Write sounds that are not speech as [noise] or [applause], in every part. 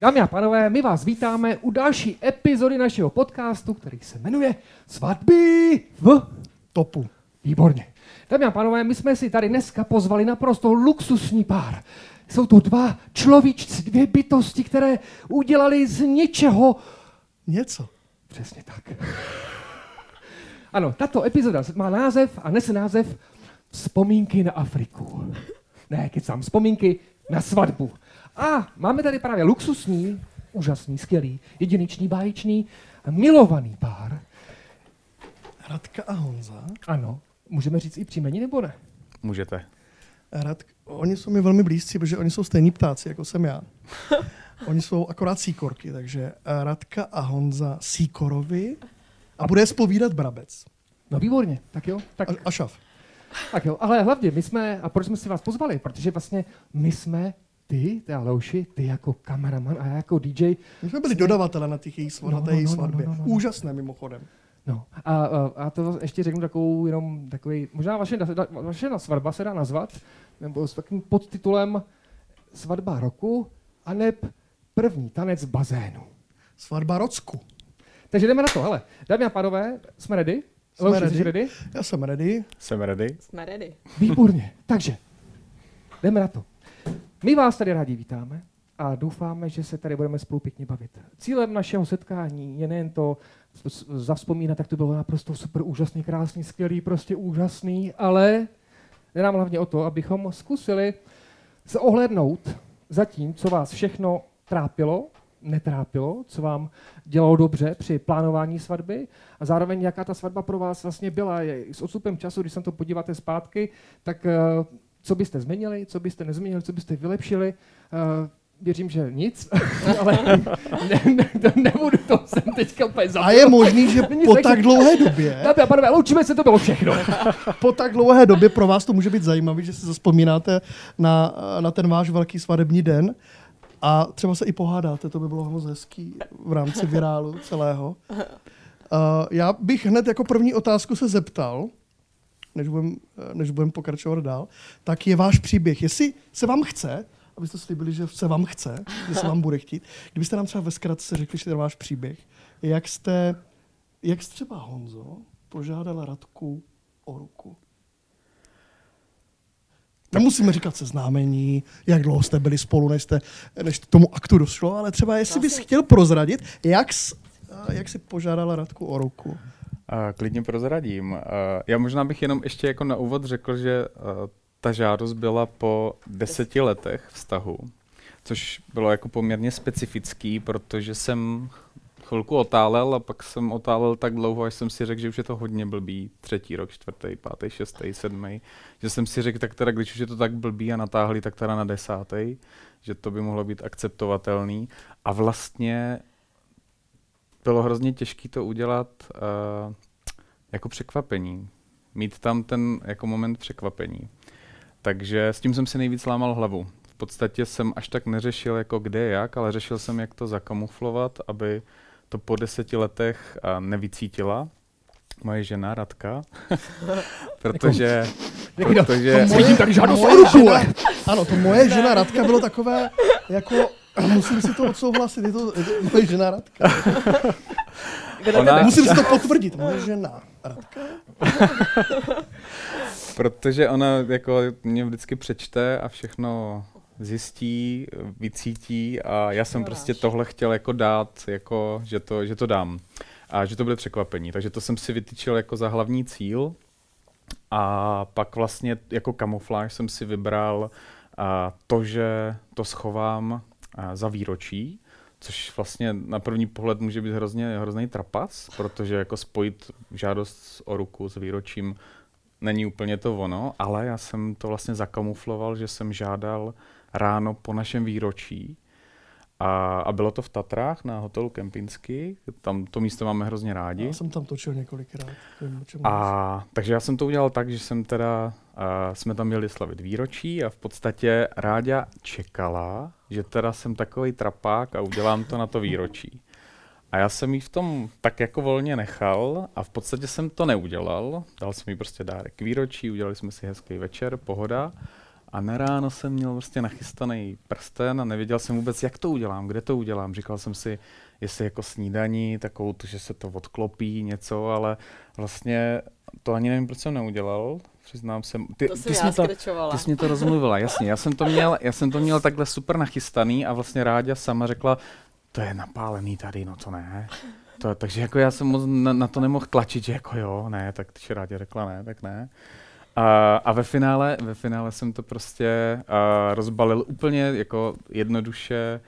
Dámy a pánové, my vás vítáme u další epizody našeho podcastu, který se jmenuje Svatby v Topu. Výborně. Dámy a pánové, my jsme si tady dneska pozvali naprosto luxusní pár. Jsou to dva človíčci, dvě bytosti, které udělali z něčeho Něco. Přesně tak. Ano, tato epizoda má název a nese název Vzpomínky na Afriku. Ne, kecám, vzpomínky na svatbu. A máme tady právě luxusní, úžasný, skvělý, jedinečný, báječný, milovaný pár. Radka a Honza. Ano, můžeme říct i příjmení nebo ne? Můžete. Rad, oni jsou mi velmi blízcí, protože oni jsou stejní ptáci, jako jsem já. [laughs] Oni jsou akorát síkorky, takže Radka a Honza síkorovi a bude je spovídat Brabec. No výborně, tak jo. Tak, A, a šaf. tak jo, ale hlavně my jsme, a proč jsme si vás pozvali? Protože vlastně my jsme ty, ty Aleuši, ty jako kameraman a já jako DJ, My jsme byli dodavatele na těch její sv- No, na té no, její no, no, svatbě. no, no, no. Úžasné mimochodem. No a, a, a to ještě řeknu takovou jenom takový, možná vaše, vaše na svatba se dá nazvat, nebo s takovým podtitulem Svatba roku, aneb první tanec v bazénu. Svatba Rocku. Takže jdeme na to, hele, dámy a pánové, jsme ready? Jsme Louši, ready. jsi ready? Já jsem ready. Jsem ready? Jsme ready. Výborně, takže jdeme na to. My vás tady rádi vítáme a doufáme, že se tady budeme spolu pěkně bavit. Cílem našeho setkání je nejen to zavzpomínat, jak to bylo naprosto super, úžasný, krásný, skvělý, prostě úžasný, ale jde nám hlavně o to, abychom zkusili se ohlédnout za tím, co vás všechno trápilo, netrápilo, co vám dělalo dobře při plánování svatby a zároveň jaká ta svatba pro vás vlastně byla. S odstupem času, když se na to podíváte zpátky, tak eh, co byste změnili, co byste nezměnili, co byste vylepšili. Eh, Věřím, že nic, [laughs] ale ne, ne, to nebudu to jsem teďka úplně A je možný, že po tak, dlouhé době, Dámy a pánové, loučíme se, to bylo všechno. [laughs] po tak dlouhé době pro vás to může být zajímavé, že si zaspomínáte na, na ten váš velký svadební den a třeba se i pohádáte, to by bylo moc hezký v rámci virálu celého. Uh, já bych hned jako první otázku se zeptal, než budeme než budem pokračovat dál, tak je váš příběh. Jestli se vám chce, abyste slíbili, že se vám chce, že se vám bude chtít, kdybyste nám třeba ve zkratce řekli, že ten váš příběh, jak jste, jak jste třeba Honzo požádala Radku o ruku? Nemusíme říkat seznámení, jak dlouho jste byli spolu, než, jste, než k tomu aktu došlo, ale třeba jestli bys chtěl prozradit, jak, s, a jak si požádala Radku o ruku. Klidně prozradím. Já možná bych jenom ještě jako na úvod řekl, že ta žádost byla po deseti letech vztahu, což bylo jako poměrně specifický, protože jsem chvilku otálel a pak jsem otálel tak dlouho, až jsem si řekl, že už je to hodně blbý, třetí rok, čtvrtý, pátý, šestý, sedmý, že jsem si řekl, tak teda když už je to tak blbý a natáhli, tak teda na desátý, že to by mohlo být akceptovatelný. A vlastně bylo hrozně těžké to udělat uh, jako překvapení. Mít tam ten jako moment překvapení. Takže s tím jsem si nejvíc lámal hlavu. V podstatě jsem až tak neřešil jako kde jak, ale řešil jsem, jak to zakamuflovat, aby to po deseti letech uh, nevycítila moje žena Radka, [laughs] protože, Jak jde? protože To o Moje ruku. žena, ano, to moje žena Radka bylo takové, jako, musím si to odsouhlasit, je to, je to moje žena Radka. ona, Musím si to potvrdit, moje žena Radka. Protože ona jako mě vždycky přečte a všechno zjistí, vycítí a já jsem prostě tohle chtěl jako dát, jako, že, to, že to dám. A že to bude překvapení. Takže to jsem si vytyčil jako za hlavní cíl. A pak vlastně jako kamufláž jsem si vybral a, to, že to schovám za výročí, což vlastně na první pohled může být hrozně, hrozný trapas, protože jako spojit žádost o ruku s výročím není úplně to ono, ale já jsem to vlastně zakamufloval, že jsem žádal ráno po našem výročí a, a bylo to v Tatrách na hotelu Kempinsky, tam to místo máme hrozně rádi. Já jsem tam točil několikrát. Vím. A takže já jsem to udělal tak, že jsem teda, uh, jsme tam měli slavit výročí a v podstatě Ráďa čekala, že teda jsem takový trapák a udělám to na to výročí. A já jsem jí v tom tak jako volně nechal a v podstatě jsem to neudělal. Dal jsem jí prostě dárek k výročí, udělali jsme si hezký večer, pohoda. A na ráno jsem měl prostě nachystaný prsten a nevěděl jsem vůbec, jak to udělám, kde to udělám. Říkal jsem si, jestli jako snídaní, takovou to, že se to odklopí něco, ale vlastně to ani nevím, proč jsem neudělal. Přiznám se. Ty, to ty, já to, ty jsi mě to rozmluvila, jasně. Já jsem to měl, já jsem to měl takhle super nachystaný a vlastně Ráďa sama řekla, to je napálený tady, no to ne. To, takže jako já jsem moc na, na to nemohl tlačit, že jako jo, ne, tak když Rádě řekla ne, tak ne. A, a ve, finále, ve finále jsem to prostě uh, rozbalil úplně jako jednoduše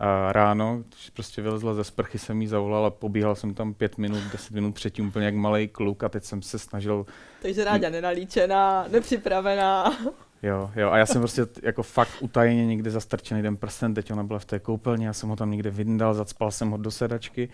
uh, ráno, když prostě vylezla ze sprchy, jsem jí zavolal a pobíhal jsem tam pět minut, deset minut předtím úplně jak malý kluk a teď jsem se snažil... Takže ráda nenalíčená, nepřipravená. Jo, jo, a já jsem prostě jako fakt utajeně někde zastrčený ten prsten, teď ona byla v té koupelně, já jsem ho tam někde vyndal, zacpal jsem ho do sedačky,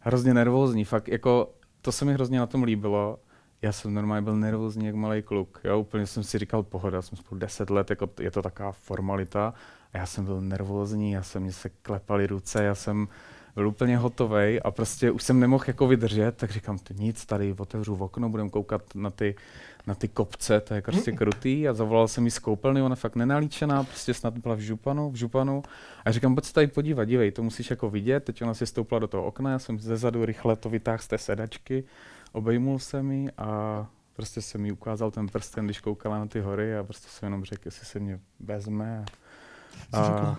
hrozně nervózní, fakt jako to se mi hrozně na tom líbilo, já jsem normálně byl nervózní jak malý kluk. Já úplně jsem si říkal pohoda, jsem spolu 10 let, jako je to taková formalita. A já jsem byl nervózní, já jsem mě se klepaly ruce, já jsem byl úplně hotový a prostě už jsem nemohl jako vydržet, tak říkám, to nic, tady otevřu v okno, budem koukat na ty, na ty kopce, to je prostě krutý a zavolal jsem jí z koupelny, ona fakt nenalíčená, prostě snad byla v županu, v županu a říkám, pojď se tady podívat, dívej, to musíš jako vidět, teď ona si stoupla do toho okna, já jsem ze zadu rychle to vytáhl z té sedačky, obejmul jsem ji a prostě jsem mi ukázal ten prsten, když koukala na ty hory a prostě jsem jenom řekl, jestli se mě vezme. A, a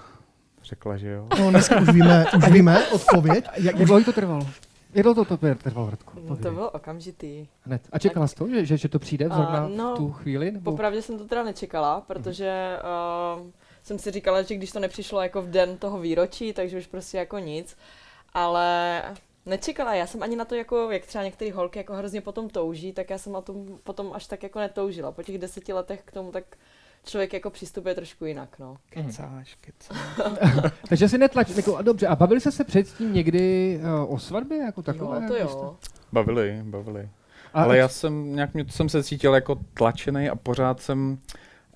řekla, že jo. No, dneska už víme, už [laughs] víme odpověď. Jak, jak dlouho to trvalo? Jak dlouho to trvalo, Radku? No, to bylo okamžitý. Hned. A čekala jsi to, že, že, že to přijde zrovna no, v tu chvíli? Nebo? Popravdě jsem to teda nečekala, protože uh, jsem si říkala, že když to nepřišlo jako v den toho výročí, takže už prostě jako nic. Ale nečekala, já jsem ani na to, jako, jak třeba některé holky jako hrozně potom touží, tak já jsem na tom potom až tak jako netoužila. Po těch deseti letech k tomu tak člověk jako přistupuje trošku jinak, no. Kecáš, kecáš. [laughs] Takže si netlač, jako, dobře, a bavili jste se předtím někdy uh, o svatbě, jako takové? Jo, to jo. Bavili, bavili. A Ale já jsem nějak mě, jsem se cítil jako tlačený a pořád jsem,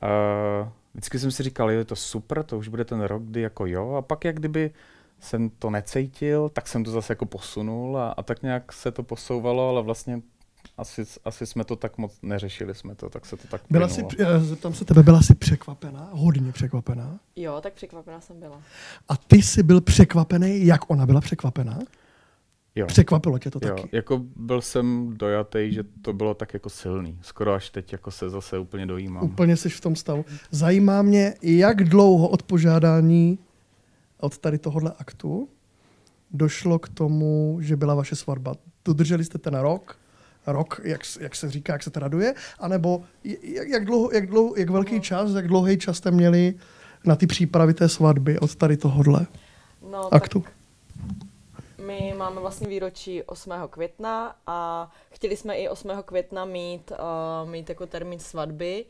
uh, vždycky jsem si říkal, je to super, to už bude ten rok, kdy jako jo, a pak jak kdyby jsem to necítil, tak jsem to zase jako posunul a, a tak nějak se to posouvalo, ale vlastně asi, asi jsme to tak moc neřešili, jsme to, tak se to tak Byla jsi, zeptám se tebe, byla jsi překvapená? Hodně překvapená? Jo, tak překvapená jsem byla. A ty jsi byl překvapený, jak ona byla překvapená? Jo. Překvapilo tě to jo, taky? jako byl jsem dojatý, že to bylo tak jako silný. Skoro až teď jako se zase úplně dojímám. Úplně jsi v tom stavu. Zajímá mě, jak dlouho od požádání od tady tohohle aktu došlo k tomu, že byla vaše svatba. Dodrželi jste ten rok? rok, jak, jak se říká, jak se to raduje, anebo jak, jak, dlouho, jak, dlouho, jak velký čas, jak dlouhý čas jste měli na ty přípravy té svatby od tady tohohle no, aktu? my máme vlastně výročí 8. května a chtěli jsme i 8. května mít, uh, mít jako termín svatby,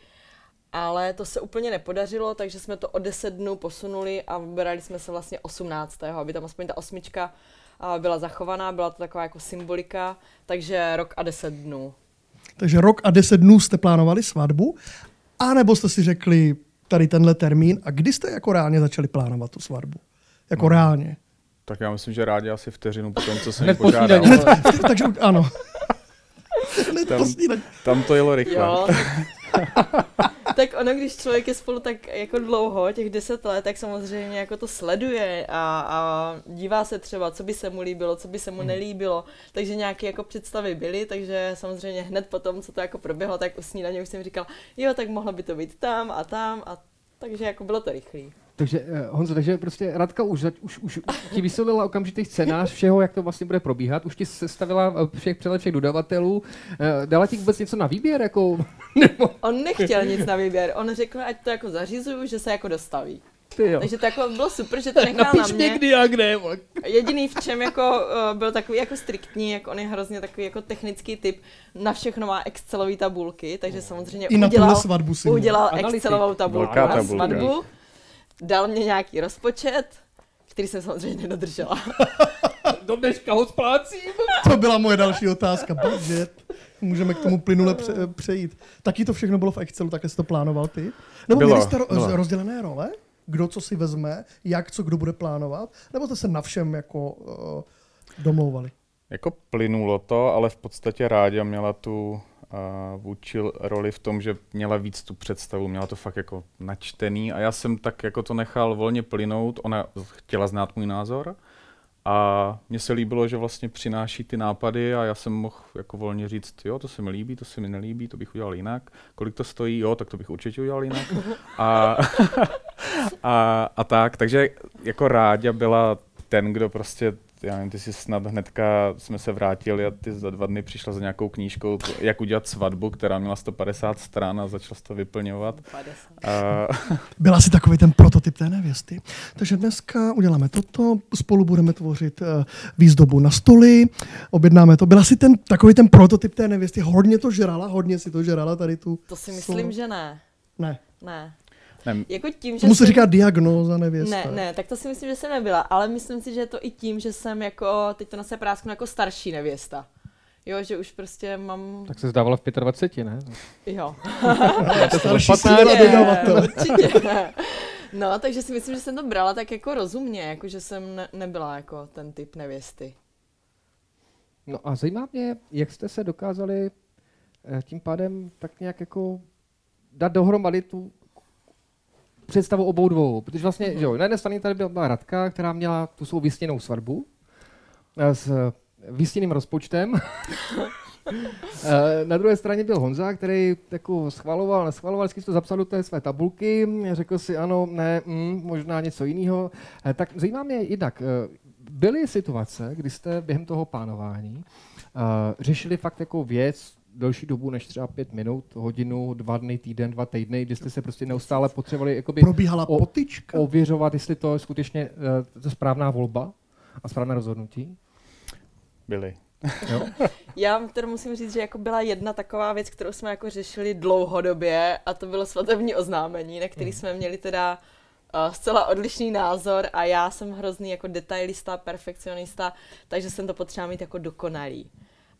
ale to se úplně nepodařilo, takže jsme to o 10 dnů posunuli a vybrali jsme se vlastně 18. aby tam aspoň ta osmička byla zachovaná, byla to taková jako symbolika, takže rok a deset dnů. Takže rok a deset dnů jste plánovali svatbu, anebo jste si řekli tady tenhle termín a kdy jste jako reálně začali plánovat tu svatbu? Jako no. reálně. Tak já myslím, že rádi asi vteřinu po tom, co jsem požádal. takže ano. tam, tam to jelo rychle. Jo, [laughs] tak ono, když člověk je spolu tak jako dlouho, těch deset let, tak samozřejmě jako to sleduje a, a dívá se třeba, co by se mu líbilo, co by se mu hmm. nelíbilo, takže nějaké jako představy byly, takže samozřejmě hned potom, co to jako proběhlo, tak u snídaně už jsem říkal, jo, tak mohlo by to být tam a tam a takže jako bylo to rychlý. Takže uh, Honzo, takže prostě Radka už, už, už ti vysvětlila okamžitý scénář všeho, jak to vlastně bude probíhat, už ti sestavila eh, všech přelet všech dodavatelů, uh, dala ti vůbec něco na výběr? Jako, [laughs] nebo... On nechtěl nic na výběr, on řekl, ať to jako zařizuju, že se jako dostaví. Takže to jako bylo super, že to nechal Napiš na mě. Někdy, jak ne, Jediný v čem jako uh, byl takový jako striktní, jak on je hrozně takový jako technický typ, na všechno má Excelové tabulky, takže samozřejmě I udělal, na svatbu si udělal Excelovou tabulku na svatbu dal mě nějaký rozpočet, který jsem samozřejmě nedodržela. [laughs] Do dneška ho splácím. [laughs] To byla moje další otázka. Budget. Můžeme k tomu plynule pře- přejít. Taky to všechno bylo v Excelu, také jsi to plánoval ty? Nebo bylo, měli jste ro- rozdělené role? Kdo co si vezme, jak co kdo bude plánovat? Nebo jste se na všem jako uh, domlouvali? Jako plynulo to, ale v podstatě Ráďa měla tu vůči roli v tom, že měla víc tu představu, měla to fakt jako načtený a já jsem tak jako to nechal volně plynout, ona chtěla znát můj názor a mně se líbilo, že vlastně přináší ty nápady a já jsem mohl jako volně říct, jo, to se mi líbí, to se mi nelíbí, to bych udělal jinak. Kolik to stojí, jo, tak to bych určitě udělal jinak. A, [laughs] a, a tak, takže jako Ráďa byla ten, kdo prostě já nevím, ty si snad hnedka jsme se vrátili a ty za dva dny přišla za nějakou knížkou, jak udělat svatbu, která měla 150 stran a začal to vyplňovat. A... [laughs] Byla si takový ten prototyp té nevěsty. Takže dneska uděláme toto, spolu budeme tvořit uh, výzdobu na stoly, objednáme to. Byla si ten takový ten prototyp té nevěsty, hodně to žrala, hodně si to žrala tady tu. To si myslím, slovo. že ne. Ne. Ne. Ne. Jako tím, že Tomu se jsem... říká diagnóza nevěsta. Ne, ne, tak to si myslím, že jsem nebyla, ale myslím si, že je to i tím, že jsem jako, teď to na se prásknu jako starší nevěsta. Jo, že už prostě mám... Tak se zdávala v 25, ne? Jo. [laughs] starší. Určitě. No, takže si myslím, že jsem to brala tak jako rozumně, jako že jsem ne- nebyla jako ten typ nevěsty. No a zajímá mě, jak jste se dokázali eh, tím pádem tak nějak jako dát dohromady tu představu obou dvou. Protože vlastně, mm-hmm. jo, na jedné straně tady byla Radka, která měla tu svou vysněnou svatbu eh, s vysněným rozpočtem. [laughs] Eh, na druhé straně byl Honza, který jako schvaloval, neschvaloval, vždycky to zapsal do té své tabulky, řekl si ano, ne, mm, možná něco jiného. Eh, tak zajímá mě jednak, byly situace, kdy jste během toho plánování řešili fakt jako věc, delší dobu než třeba pět minut, hodinu, dva dny, týden, dva týdny, kdy jste se prostě neustále potřebovali jakoby Probíhala o, potyčka. ověřovat, jestli to je skutečně uh, to správná volba a správné rozhodnutí? Byly. Jo? [laughs] Já teda musím říct, že jako byla jedna taková věc, kterou jsme jako řešili dlouhodobě a to bylo svatební oznámení, na který jsme měli teda uh, zcela odlišný názor a já jsem hrozný jako detailista, perfekcionista, takže jsem to potřeba mít jako dokonalý.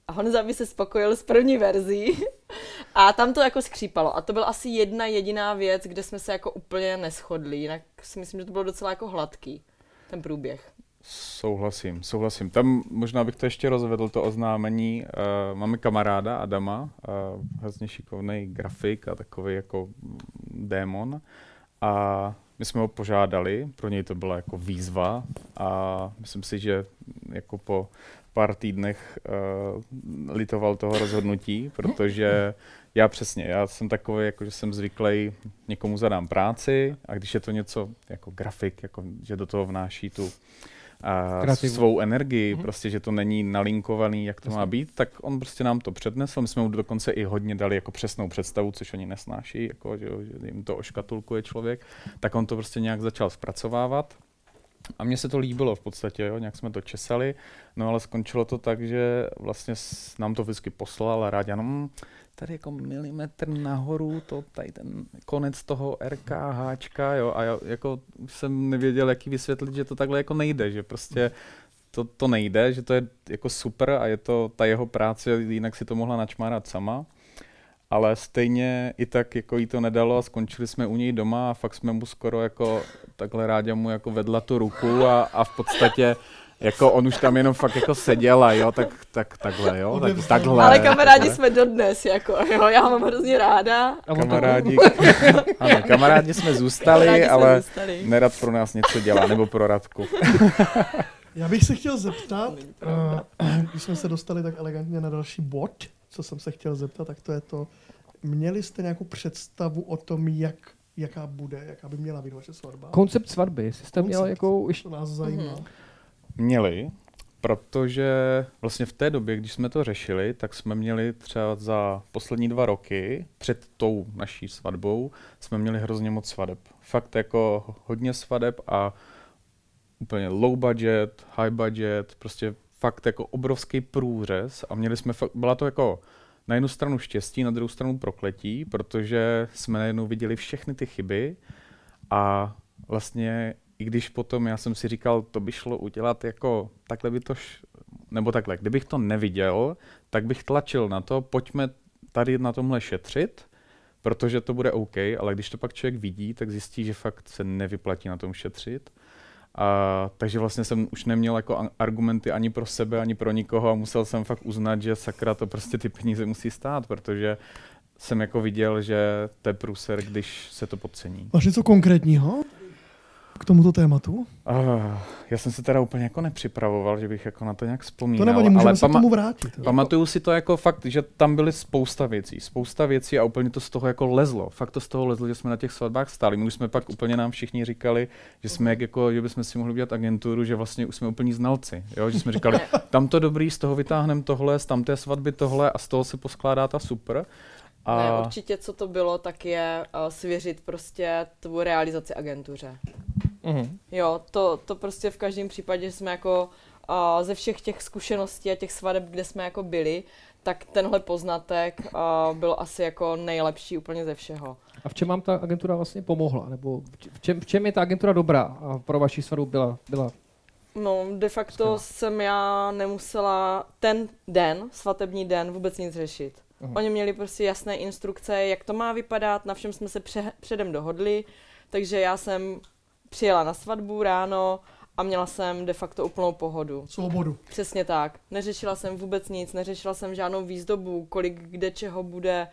A Honza by se spokojil s první verzí a tam to jako skřípalo. A to byla asi jedna jediná věc, kde jsme se jako úplně neschodli. Jinak si myslím, že to bylo docela jako hladký, ten průběh. Souhlasím, souhlasím. Tam možná bych to ještě rozvedl, to oznámení. Uh, máme kamaráda Adama, uh, hrozně šikovný grafik a takový jako démon. A my jsme ho požádali, pro něj to byla jako výzva a myslím si, že jako po pár týdnech uh, litoval toho rozhodnutí, protože já přesně, já jsem takový, jako že jsem zvyklý, někomu zadám práci a když je to něco jako grafik, jako, že do toho vnáší tu uh, svou energii, mm-hmm. prostě, že to není nalinkovaný, jak to Jasně. má být, tak on prostě nám to přednesl. My jsme mu dokonce i hodně dali jako přesnou představu, což oni nesnáší, jako, že, že jim to oškatulkuje člověk, tak on to prostě nějak začal zpracovávat. A mně se to líbilo v podstatě, jo, nějak jsme to česali, no ale skončilo to tak, že vlastně nám to vždycky poslal a rád, no, tady jako milimetr nahoru, to tady ten konec toho RKHčka, jo, a já jako jsem nevěděl, jaký vysvětlit, že to takhle jako nejde, že prostě to, to nejde, že to je jako super a je to ta jeho práce, jinak si to mohla načmárat sama ale stejně i tak jako jí to nedalo a skončili jsme u něj doma a fakt jsme mu skoro jako takhle rádi mu jako vedla tu ruku a, a v podstatě jako on už tam jenom fakt jako seděl a jo, tak, tak takhle, jo, tak, takhle. Ale kamarádi takhle. jsme dodnes, jako jo, já mám hrozně ráda. Kamarádi, [laughs] ano, kamarádi jsme zůstali, kamarádi ale jsme zůstali. nerad pro nás něco dělá, nebo pro Radku. [laughs] Já bych se chtěl zeptat, uh, když jsme se dostali tak elegantně na další bod, co jsem se chtěl zeptat, tak to je to, měli jste nějakou představu o tom, jak, jaká bude, jaká by měla být vaše svatba? Koncept svatby, jestli jste měl jako už... To nás zajímá. Mm-hmm. Měli, protože vlastně v té době, když jsme to řešili, tak jsme měli třeba za poslední dva roky, před tou naší svatbou, jsme měli hrozně moc svadeb. Fakt jako hodně svadeb a úplně low budget, high budget, prostě fakt jako obrovský průřez a měli jsme fakt, byla to jako na jednu stranu štěstí, na druhou stranu prokletí, protože jsme najednou viděli všechny ty chyby a vlastně i když potom já jsem si říkal, to by šlo udělat jako, takhle by to, š... nebo takhle, kdybych to neviděl, tak bych tlačil na to, pojďme tady na tomhle šetřit, protože to bude OK, ale když to pak člověk vidí, tak zjistí, že fakt se nevyplatí na tom šetřit A, takže vlastně jsem už neměl jako argumenty ani pro sebe, ani pro nikoho a musel jsem fakt uznat, že sakra to prostě ty peníze musí stát, protože jsem jako viděl, že to je průser, když se to podcení. Máš něco konkrétního k tomuto tématu? Uh, já jsem se teda úplně jako nepřipravoval, že bych jako na to nějak vzpomínal. To nevadí, můžeme ale se pama- tomu vrátit. Pamatuju si to jako fakt, že tam byly spousta věcí, spousta věcí a úplně to z toho jako lezlo. Fakt to z toho lezlo, že jsme na těch svatbách stáli. My už jsme pak úplně nám všichni říkali, že jsme jak jako, že bychom si mohli udělat agenturu, že vlastně už jsme úplní znalci. Jo? Že jsme říkali, [laughs] tam to dobrý, z toho vytáhneme tohle, z tamté svatby tohle a z toho se poskládá ta super. A... Ne, určitě co to bylo, tak je uh, svěřit prostě tu realizaci agentuře. Mm-hmm. Jo, to, to prostě v každém případě jsme jako uh, ze všech těch zkušeností a těch svadeb, kde jsme jako byli, tak tenhle poznatek uh, byl asi jako nejlepší úplně ze všeho. A v čem vám ta agentura vlastně pomohla? Nebo v čem, v čem je ta agentura dobrá a pro vaši svatbu byla, byla No, de facto skvělá. jsem já nemusela ten den, svatební den, vůbec nic řešit. Uhum. Oni měli prostě jasné instrukce, jak to má vypadat, na všem jsme se pře- předem dohodli, takže já jsem přijela na svatbu ráno a měla jsem de facto úplnou pohodu. Svobodu. Přesně tak. Neřešila jsem vůbec nic, neřešila jsem žádnou výzdobu, kolik kde čeho bude.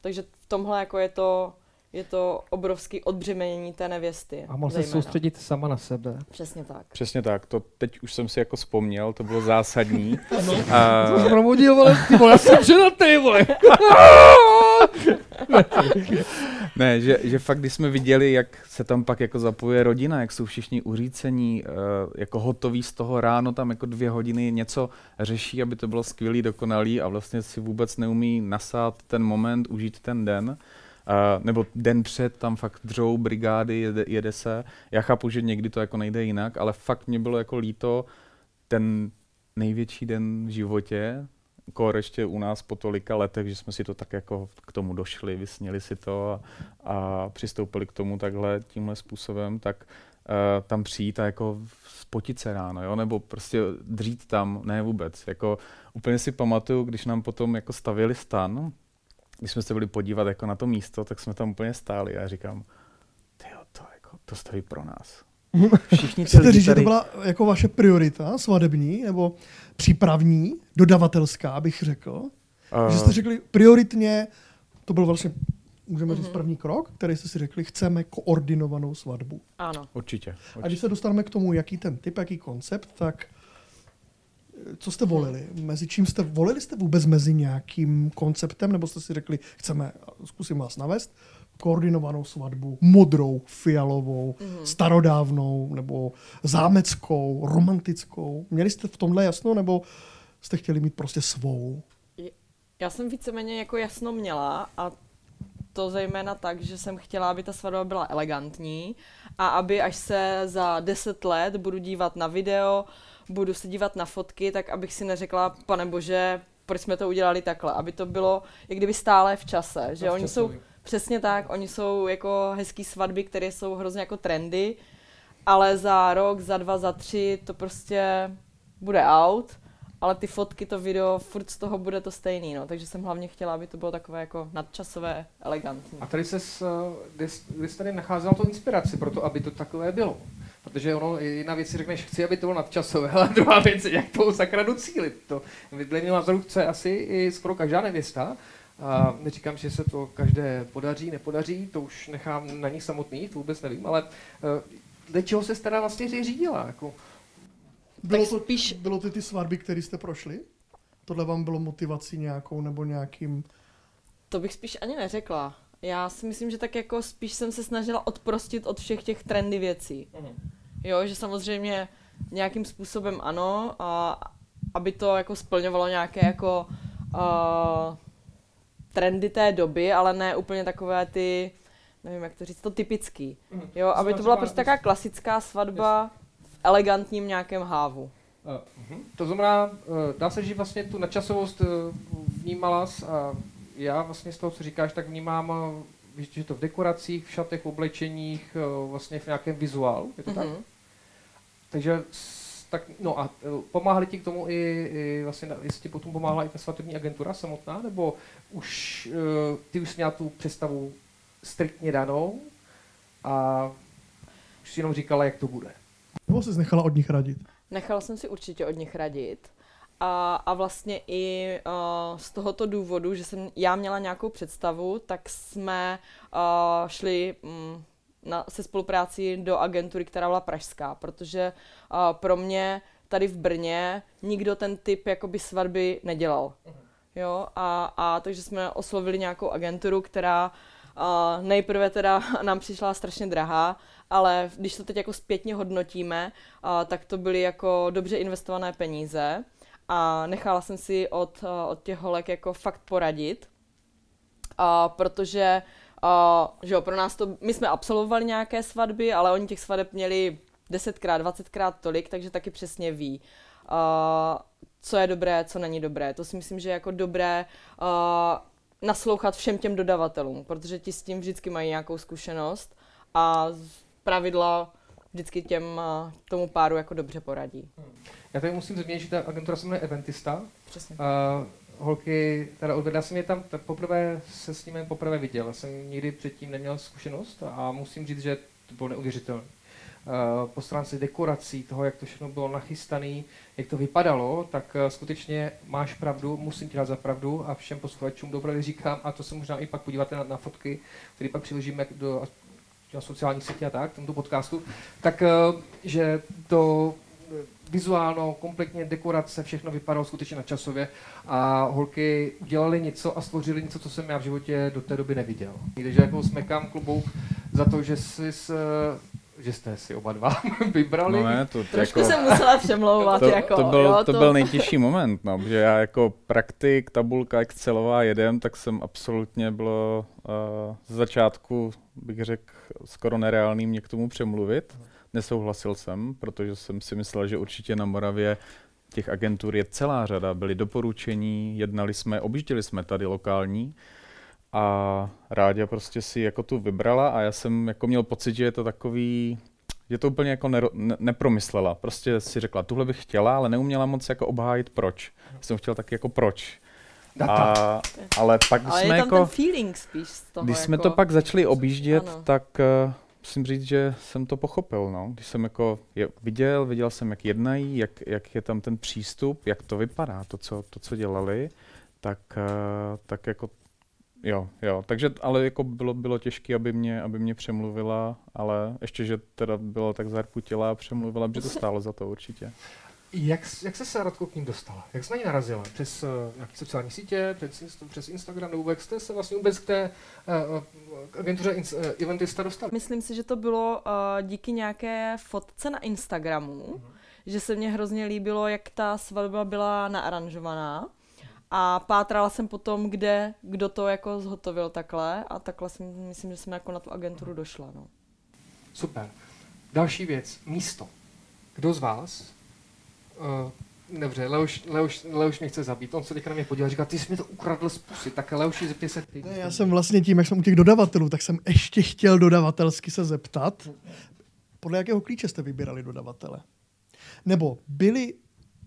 Takže v tomhle jako je to, je to obrovský odbřemenění té nevěsty. A mohl se soustředit sama na sebe. Přesně tak. Přesně tak, to teď už jsem si jako vzpomněl, to bylo zásadní. [laughs] no, a... To jsem promodil, vole, ty vole, já jsem ženatý, vole. [laughs] [laughs] ne, že, že fakt, když jsme viděli, jak se tam pak jako zapojuje rodina, jak jsou všichni uřícení, uh, jako hotoví z toho ráno, tam jako dvě hodiny něco řeší, aby to bylo skvělý, dokonalý a vlastně si vůbec neumí nasát ten moment, užít ten den. Uh, nebo den před tam fakt dřou brigády, jede, jede se. Já chápu, že někdy to jako nejde jinak, ale fakt mě bylo jako líto ten největší den v životě, kor ještě u nás po tolika letech, že jsme si to tak jako k tomu došli, vysněli si to a, a přistoupili k tomu takhle, tímhle způsobem, tak uh, tam přijít a jako spotit se ráno, jo? nebo prostě dřít tam, ne vůbec. Jako úplně si pamatuju, když nám potom jako stavili stan, když jsme se byli podívat jako na to místo, tak jsme tam úplně stáli a já říkám, to, jako, to staví pro nás. Všichni Chcete říct, tady... že to byla jako vaše priorita svadební nebo přípravní, dodavatelská, bych řekl? Uh... Že jste řekli prioritně, to byl vlastně, můžeme říct, mhm. první krok, který jste si řekli, chceme koordinovanou svatbu. Ano. Určitě, určitě. A když se dostaneme k tomu, jaký ten typ, jaký koncept, tak co jste volili? Mezi čím jste volili jste vůbec mezi nějakým konceptem, nebo jste si řekli, chceme, zkusím vás navést, koordinovanou svatbu, modrou, fialovou, mm-hmm. starodávnou, nebo zámeckou, romantickou. Měli jste v tomhle jasno, nebo jste chtěli mít prostě svou? Já jsem víceméně jako jasno měla a to zejména tak, že jsem chtěla, aby ta svatba byla elegantní a aby až se za deset let budu dívat na video, budu se dívat na fotky, tak abych si neřekla, pane bože, proč jsme to udělali takhle, aby to bylo jak kdyby stále v čase, že no, oni jsou, přesně tak, oni jsou jako hezký svatby, které jsou hrozně jako trendy, ale za rok, za dva, za tři to prostě bude out, ale ty fotky, to video, furt z toho bude to stejný, no, takže jsem hlavně chtěla, aby to bylo takové jako nadčasové, elegantní. A tady se, kde, kde jsi tady nacházela to inspiraci pro to, aby to takové bylo? Protože ono, jedna věc si řekneš, chci, aby to bylo nadčasové, [laughs] ale druhá věc je, jak to sakra docílit. To dle mě názoru chce asi i skoro každá nevěsta. A neříkám, že se to každé podaří, nepodaří, to už nechám na nich samotných, to vůbec nevím, ale uh, čeho se teda vlastně řídila? Jako? Bylo to, spíš... bylo to ty svatby, které jste prošli? Tohle vám bylo motivací nějakou nebo nějakým... To bych spíš ani neřekla. Já si myslím, že tak jako spíš jsem se snažila odprostit od všech těch trendy věcí. Mhm. Jo, že samozřejmě nějakým způsobem ano, a aby to jako splňovalo nějaké jako uh, trendy té doby, ale ne úplně takové ty, nevím jak to říct, to typický. Mhm. Jo, aby to byla prostě taková klasická svatba v elegantním nějakém hávu. Uh, uh, to znamená, uh, dá se, že vlastně tu nadčasovost uh, vnímala a já vlastně z toho, co říkáš, tak vnímám, eh, že to v dekoracích, v šatech, v oblečeních, eh, vlastně v nějakém vizuálu, je to mm-hmm. tak? Mhm. Takže tak, no a eh, pomáhali ti k tomu i, i vlastně, jestli ti potom pomáhala i ta svatební agentura samotná, nebo už ty už jsi měla tu představu striktně danou a už si jenom říkala, jak to bude? Nebo jsi nechala od nich radit? Nechala jsem si určitě od nich radit. A, a vlastně i uh, z tohoto důvodu, že jsem já měla nějakou představu, tak jsme uh, šli um, na, se spolupráci do agentury, která byla pražská, protože uh, pro mě tady v Brně nikdo ten typ jakoby svatby nedělal. Jo, a, a takže jsme oslovili nějakou agenturu, která uh, nejprve teda [laughs] nám přišla strašně drahá, ale když to teď jako zpětně hodnotíme, uh, tak to byly jako dobře investované peníze a nechala jsem si od, od těch holek jako fakt poradit, uh, protože uh, že jo, pro nás to, my jsme absolvovali nějaké svatby, ale oni těch svadeb měli desetkrát, dvacetkrát tolik, takže taky přesně ví, uh, co je dobré, co není dobré. To si myslím, že je jako dobré uh, naslouchat všem těm dodavatelům, protože ti s tím vždycky mají nějakou zkušenost a pravidla vždycky těm, uh, tomu páru jako dobře poradí. Já tady musím zmínit, že ta agentura se jmenuje Eventista. Přesně. Uh, holky, teda odvedla jsem je tam, tak poprvé se s nimi poprvé viděl. Já jsem nikdy předtím neměl zkušenost a musím říct, že to bylo neuvěřitelné. Uh, po stránce dekorací, toho, jak to všechno bylo nachystané, jak to vypadalo, tak uh, skutečně máš pravdu, musím ti dát za pravdu a všem posluchačům dobře říkám, a to se možná i pak podíváte na, na fotky, které pak přiložíme do na sociální sítě a tak, tomuto podcastu, tak uh, že to vizuálno, kompletně dekorace, všechno vypadalo skutečně na časově a holky udělali něco a stvořili něco, co jsem já v životě do té doby neviděl. Takže jako smekám klubou za to, že jsi že jste si oba dva [laughs] vybrali. No ne, to Trošku jako, jsem musela přemlouvat, to, jako, to, byl, jo, to byl nejtěžší moment, no, že já jako praktik, tabulka Excelová jedem, tak jsem absolutně bylo uh, z začátku, bych řekl, skoro nereálný mě k tomu přemluvit. Nesouhlasil jsem, protože jsem si myslel, že určitě na Moravě těch agentur je celá řada, byly doporučení, jednali jsme, objížděli jsme tady lokální a Ráďa prostě si jako tu vybrala a já jsem jako měl pocit, že je to takový, že to úplně jako nero, ne, nepromyslela. Prostě si řekla, tuhle bych chtěla, ale neuměla moc jako obhájit proč. Jsem chtěl tak jako proč. A, ale pak Ale jsme je tam jako, ten feeling spíš z toho. když jsme jako, to pak začali objíždět, Ano. tak uh, musím říct, že jsem to pochopil. No. Když jsem jako je viděl, viděl jsem, jak jednají, jak, jak je tam ten přístup, jak to vypadá, to, co, to, co dělali, tak, uh, tak jako Jo, jo, takže ale jako bylo, bylo těžké, aby mě, aby mě přemluvila, ale ještě, že teda bylo tak zarputila a přemluvila, že to stálo za to určitě. Jak, jak se se Radko k ním dostala? Jak jsi na ní narazila? Přes uh, nějaké sociální sítě, přes, přes Instagram, nebo jak jste se vlastně vůbec k té uh, k agentuře ins- uh, Eventista dostali? Myslím si, že to bylo uh, díky nějaké fotce na Instagramu, Mhm. že se mně hrozně líbilo, jak ta svatba byla naaranžovaná. A pátrala jsem potom, kde, kdo to jako zhotovil takhle a takhle si myslím, že jsem jako na tu agenturu došla. No. Super. Další věc, místo. Kdo z vás, uh, dobře, Leoš, Leoš, Leoš mě chce zabít, on se teďka na mě podíval a říká, ty jsi mi to ukradl z pusy, tak Leoši zeptej se ty. Ne, já jsem vlastně tím, jak jsem u těch dodavatelů, tak jsem ještě chtěl dodavatelsky se zeptat, podle jakého klíče jste vybírali dodavatele? Nebo byly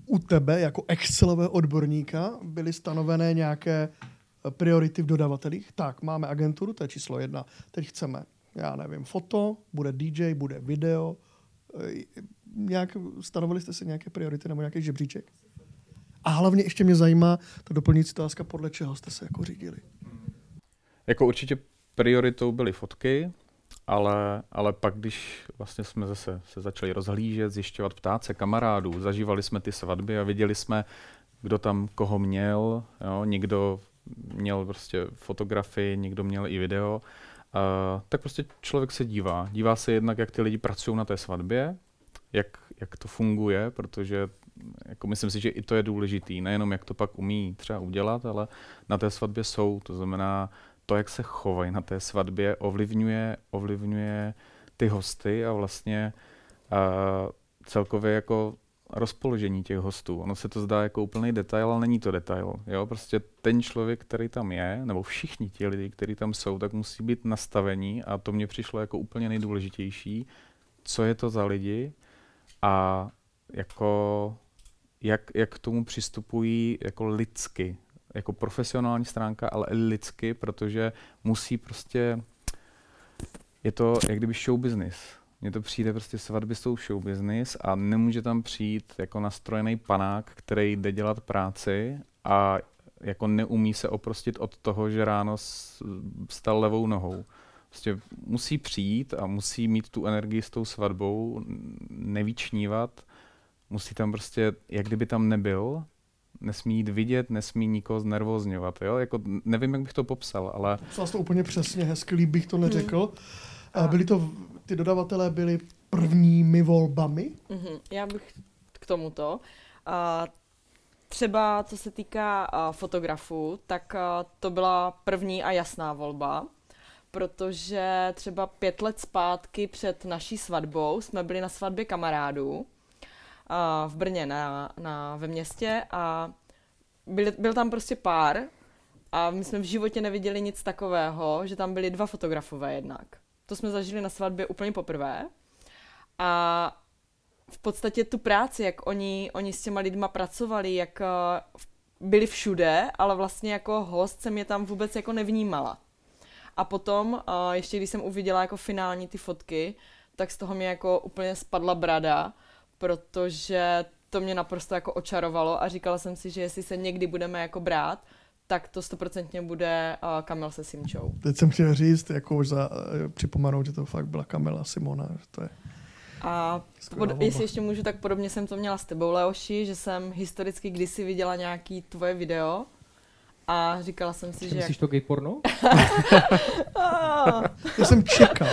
u tebe jako Excelového odborníka byly stanovené nějaké eh, priority v dodavatelích? Tak, máme agenturu, to je číslo jedna. Teď chceme, já nevím, foto, bude DJ, bude video. Eh, Nějak, stanovili jste si nějaké priority nebo nějaký žebříček? A hlavně ještě mě zajímá ta doplňující otázka, podle čeho jste se jako řídili. Jako určitě prioritou byly fotky, ale, ale pak, když vlastně jsme zase se začali rozhlížet, zjišťovat ptát se kamarádů, zažívali jsme ty svatby a viděli jsme, kdo tam koho měl, jo, někdo měl prostě fotografii, někdo měl i video, uh, tak prostě člověk se dívá. Dívá se jednak, jak ty lidi pracují na té svatbě, jak, jak to funguje, protože jako myslím si, že i to je důležitý, nejenom jak to pak umí třeba udělat, ale na té svatbě jsou, to znamená, to, jak se chovají na té svatbě, ovlivňuje, ovlivňuje ty hosty a vlastně uh, celkově jako rozpoložení těch hostů. Ono se to zdá jako úplný detail, ale není to detail. Jo? Prostě ten člověk, který tam je, nebo všichni ti lidi, kteří tam jsou, tak musí být nastavení a to mně přišlo jako úplně nejdůležitější, co je to za lidi a jako jak, jak k tomu přistupují jako lidsky, jako profesionální stránka, ale i lidsky, protože musí prostě, je to jak kdyby show business. Mně to přijde prostě svatby jsou show business a nemůže tam přijít jako nastrojený panák, který jde dělat práci a jako neumí se oprostit od toho, že ráno stal levou nohou. Prostě musí přijít a musí mít tu energii s tou svatbou, nevyčnívat, musí tam prostě, jak kdyby tam nebyl, nesmí jít vidět, nesmí nikoho znervozňovat. Jo? Jako, nevím, jak bych to popsal, ale... Popsal to úplně přesně, hezky, líp bych to neřekl. Hmm. A byli to, ty dodavatelé byli prvními volbami? Mm-hmm. Já bych k tomuto. Uh, třeba co se týká fotografů, tak to byla první a jasná volba, protože třeba pět let zpátky před naší svatbou jsme byli na svatbě kamarádů v Brně na, na, ve městě a byl, byl tam prostě pár a my jsme v životě neviděli nic takového, že tam byli dva fotografové jednak. To jsme zažili na svatbě úplně poprvé a v podstatě tu práci, jak oni, oni s těma lidma pracovali, jak byli všude, ale vlastně jako host jsem je tam vůbec jako nevnímala. A potom, ještě když jsem uviděla jako finální ty fotky, tak z toho mě jako úplně spadla brada, protože to mě naprosto jako očarovalo a říkala jsem si, že jestli se někdy budeme jako brát, tak to stoprocentně bude uh, Kamil se Simčou. Teď jsem chtěl říct, jako už za, uh, připomenout, že to fakt byla Kamila Simona, že to je a pod, jestli ještě můžu, tak podobně jsem to měla s tebou, Leoši, že jsem historicky kdysi viděla nějaký tvoje video a říkala jsem si, že... Myslíš jak... to gay porno? [laughs] Já jsem čekal.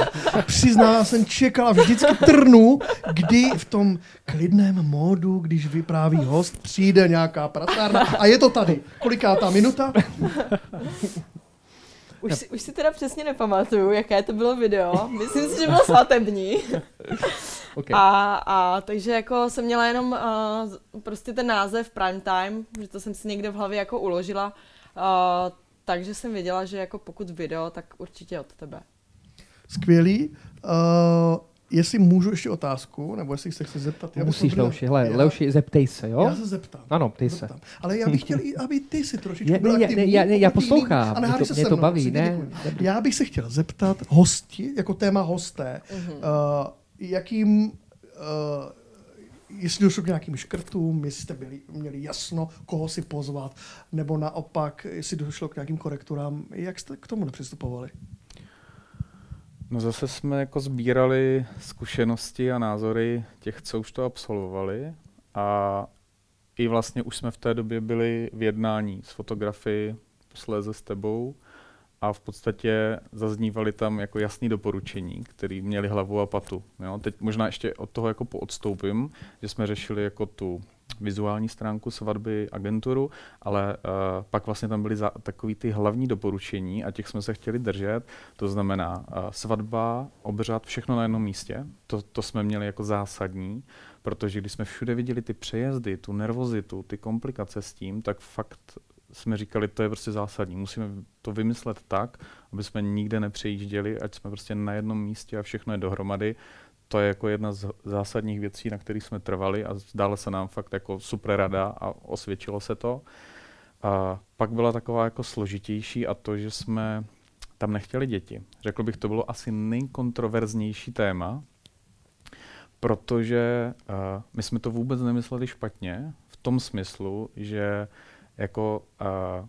Přiznala jsem čekal a vždycky trnu, kdy v tom klidném módu, když vypráví host, přijde nějaká prasárna a je to tady. Koliká ta minuta? Už si, už si teda přesně nepamatuju, jaké to bylo video. Myslím si, že bylo svatební. Okay. A, a takže jako jsem měla jenom uh, prostě ten název prime time, že to jsem si někde v hlavě jako uložila Uh, takže jsem věděla, že jako pokud video, tak určitě od tebe. Skvělý. Uh, jestli můžu ještě otázku, nebo jestli se chci zeptat. Já Musíš, Leoši, hele, já, Leoši, zeptej se, jo? Já se zeptám. Ano, ptej se. Ale já bych chtěl, aby ty si trošičku byl ne, ne, já, ne, já poslouchám, a mě to, mě to baví, ne? Já bych se chtěl zeptat hosti, jako téma hosté, uh-huh. uh, jakým uh, jestli došlo k nějakým škrtům, jestli jste byli, měli jasno, koho si pozvat, nebo naopak, jestli došlo k nějakým korekturám, jak jste k tomu nepřistupovali? No zase jsme jako sbírali zkušenosti a názory těch, co už to absolvovali a i vlastně už jsme v té době byli v jednání s fotografii, posléze s tebou a v podstatě zaznívaly tam jako jasné doporučení, které měly hlavu a patu. Jo? Teď možná ještě od toho jako poodstoupím, že jsme řešili jako tu vizuální stránku svatby agenturu, ale uh, pak vlastně tam byly za, takový ty hlavní doporučení a těch jsme se chtěli držet. To znamená uh, svatba, obřad, všechno na jednom místě. To, to jsme měli jako zásadní, protože když jsme všude viděli ty přejezdy, tu nervozitu, ty komplikace s tím, tak fakt jsme říkali, to je prostě zásadní. Musíme to vymyslet tak, aby jsme nikde nepřejížděli, ať jsme prostě na jednom místě a všechno je dohromady. To je jako jedna z zásadních věcí, na kterých jsme trvali a zdále se nám fakt jako super rada a osvědčilo se to. A pak byla taková jako složitější a to, že jsme tam nechtěli děti. Řekl bych, to bylo asi nejkontroverznější téma, protože uh, my jsme to vůbec nemysleli špatně, v tom smyslu, že jako uh,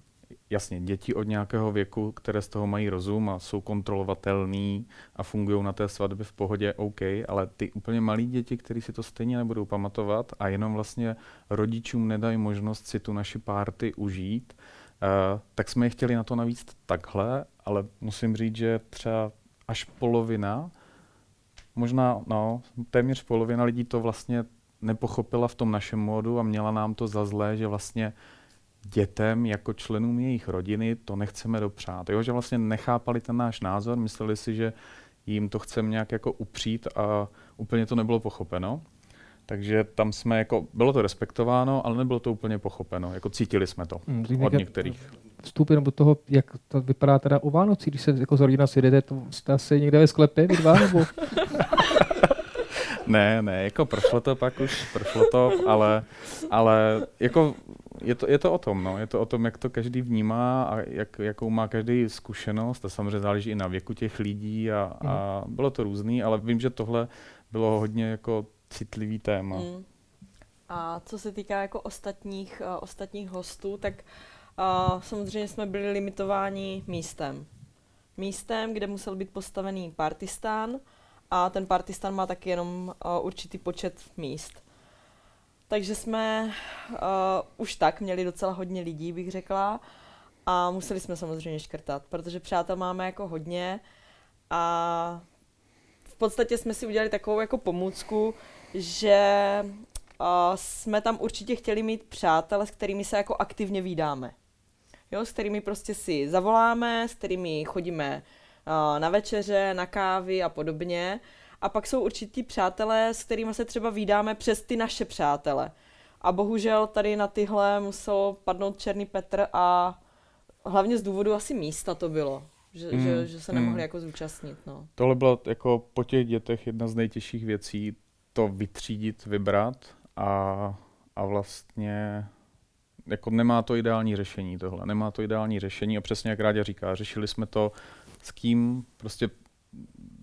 jasně děti od nějakého věku, které z toho mají rozum a jsou kontrolovatelný a fungují na té svatbě v pohodě, OK, ale ty úplně malí děti, které si to stejně nebudou pamatovat a jenom vlastně rodičům nedají možnost si tu naši párty užít, uh, tak jsme je chtěli na to navíc takhle, ale musím říct, že třeba až polovina, možná no, téměř polovina lidí to vlastně nepochopila v tom našem módu a měla nám to za zlé, že vlastně dětem jako členům jejich rodiny to nechceme dopřát. Jo? Že vlastně nechápali ten náš názor, mysleli si, že jim to chceme nějak jako upřít a úplně to nebylo pochopeno. Takže tam jsme jako, bylo to respektováno, ale nebylo to úplně pochopeno. Jako cítili jsme to hmm, od některých. Vstupím do toho, jak to vypadá teda o Vánocí, když se jako z rodina sjedete, to jste asi někde ve sklepě, vy dva, nebo? [laughs] ne, ne, jako prošlo to pak už, prošlo to, ale, ale jako je to, je to o tom, no. Je to o tom, jak to každý vnímá a jak, jakou má každý zkušenost. A samozřejmě záleží i na věku těch lidí a, a bylo to různý, ale vím, že tohle bylo hodně jako citlivý téma. Mm. A co se týká jako ostatních, uh, ostatních hostů, tak uh, samozřejmě jsme byli limitováni místem. Místem, kde musel být postavený partistán a ten partistán má taky jenom uh, určitý počet míst. Takže jsme uh, už tak měli docela hodně lidí, bych řekla. A museli jsme samozřejmě škrtat, protože přátel máme jako hodně a v podstatě jsme si udělali takovou jako pomůcku, že uh, jsme tam určitě chtěli mít přátele, s kterými se jako aktivně výdáme. Jo, s kterými prostě si zavoláme, s kterými chodíme uh, na večeře, na kávy a podobně. A pak jsou určitý přátelé, s kterými se třeba výdáme přes ty naše přátele. A bohužel tady na tyhle musel padnout Černý Petr a hlavně z důvodu asi místa to bylo. Že, mm, že, že se nemohli mm. jako zúčastnit. No. Tohle bylo jako po těch dětech jedna z nejtěžších věcí, to vytřídit, vybrat a, a vlastně jako nemá to ideální řešení tohle, nemá to ideální řešení a přesně jak Ráďa říká, řešili jsme to s kým, prostě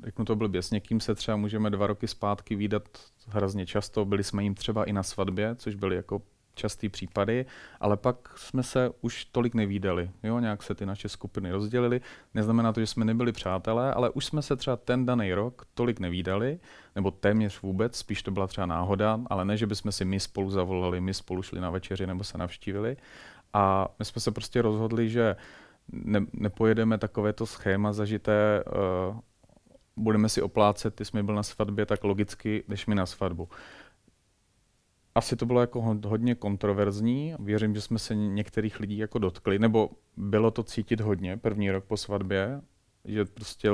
řeknu to blbě, s někým se třeba můžeme dva roky zpátky výdat hrozně často, byli jsme jim třeba i na svatbě, což byly jako častý případy, ale pak jsme se už tolik nevídali. Jo, nějak se ty naše skupiny rozdělily. Neznamená to, že jsme nebyli přátelé, ale už jsme se třeba ten daný rok tolik nevídali, nebo téměř vůbec, spíš to byla třeba náhoda, ale ne, že bychom si my spolu zavolali, my spolu šli na večeři nebo se navštívili. A my jsme se prostě rozhodli, že ne, nepojedeme takovéto schéma zažité uh, budeme si oplácet, ty jsme byl na svatbě, tak logicky jdeš mi na svatbu. Asi to bylo jako hodně kontroverzní, věřím, že jsme se některých lidí jako dotkli, nebo bylo to cítit hodně první rok po svatbě, že prostě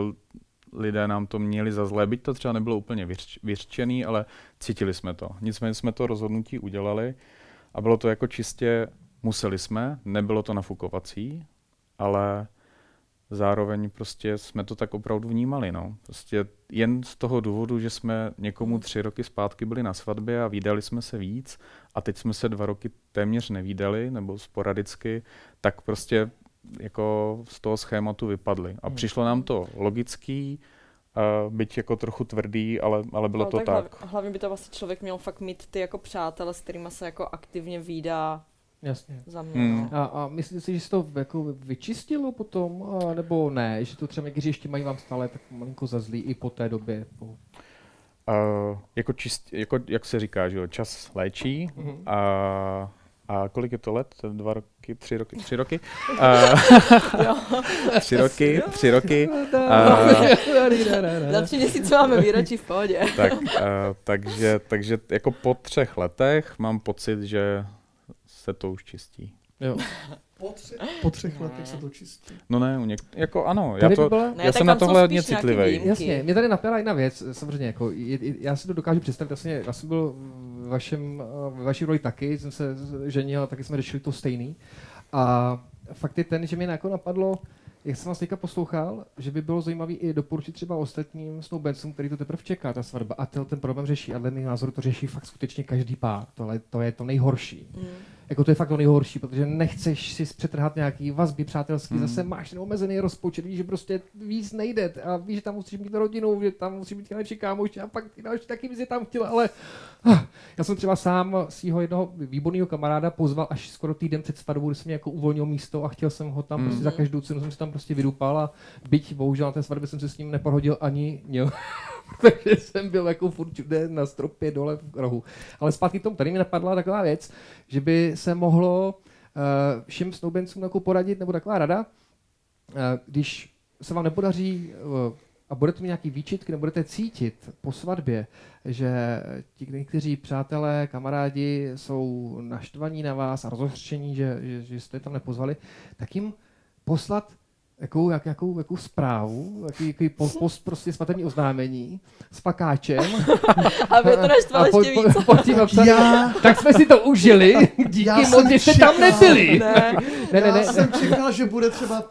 lidé nám to měli za zlé, byť to třeba nebylo úplně vyř, vyřčený, ale cítili jsme to. Nicméně jsme to rozhodnutí udělali a bylo to jako čistě, museli jsme, nebylo to nafukovací, ale zároveň prostě jsme to tak opravdu vnímali. No. Prostě jen z toho důvodu, že jsme někomu tři roky zpátky byli na svatbě a výdali jsme se víc a teď jsme se dva roky téměř nevídali nebo sporadicky, tak prostě jako z toho schématu vypadli. A hmm. přišlo nám to logický, Uh, byť jako trochu tvrdý, ale, ale bylo no, to tak. tak. Hlavně by to vlastně člověk měl fakt mít ty jako přátele, s kterými se jako aktivně výdá Jasně. Za mě, hmm. no. a, a myslíte si, že se to jako vyčistilo potom, a, nebo ne? Že to třeba někteří ještě mají vám stále tak malinko zazlí i po té době? Po... Uh, jako, čist, jako jak se říká, že jo, čas léčí mm-hmm. a, a kolik je to let? Dva roky, tři roky, tři roky? Uh, tři roky, tři roky. Za tři měsíce máme výročí v pohodě. tak, uh, takže, takže jako po třech letech mám pocit, že se to už čistí. Jo. [laughs] Po, tři, po třech letech se to čistí. No ne, u něk- jako ano, já, to, byla... ne, já jsem na tohle hodně citlivý. Jasně, mě tady napadla jedna věc, samozřejmě, jako, je, je, já si to dokážu představit, jasně, já jsem byl v vašem, v vaší roli taky, jsem se ženil a taky jsme řešili to stejný. A fakt je ten, že mi jako napadlo, jak jsem vás teďka poslouchal, že by bylo zajímavé i doporučit třeba ostatním snoubencům, který to teprve čeká, ta svatba, a ten problém řeší. A dle mého názoru to řeší fakt skutečně každý pár. Tohle to je to nejhorší. Mm jako to je fakt to nejhorší, protože nechceš si přetrhat nějaký vazby přátelský, hmm. zase máš ten omezený rozpočet, víš, že prostě víc nejde a víš, že tam musíš mít rodinu, že tam musí být nejlepší kámoš a pak ty další taky bys je tam chtěl, ale ah, já jsem třeba sám svého jednoho výborného kamaráda pozval až skoro týden před svatbou, kdy jsem jako uvolnil místo a chtěl jsem ho tam hmm. prostě za každou cenu jsem si tam prostě vydupal a byť bohužel na té svatbě jsem se s ním nepohodil ani měl. [laughs] takže jsem byl jako furt na stropě dole v rohu. Ale zpátky tomu, tady mi napadla taková věc, že by se mohlo uh, všem snoubencům jako poradit, nebo taková rada, uh, když se vám nepodaří uh, a budete mít nějaký výčitky, nebo budete cítit po svatbě, že ti někteří přátelé, kamarádi jsou naštvaní na vás a rozohřčení, že, že, že jste tam nepozvali, tak jim poslat jakou, jak, jakou, jakou zprávu, jaký, jaký post, post prostě svatební oznámení s pakáčem. Aby [laughs] to naštval ještě víc. Po, po já... Tak jsme si to užili, [laughs] díky moc, že jste tam nebyli. Ne, [laughs] ne, ne, ne. Já jsem čekal, že bude třeba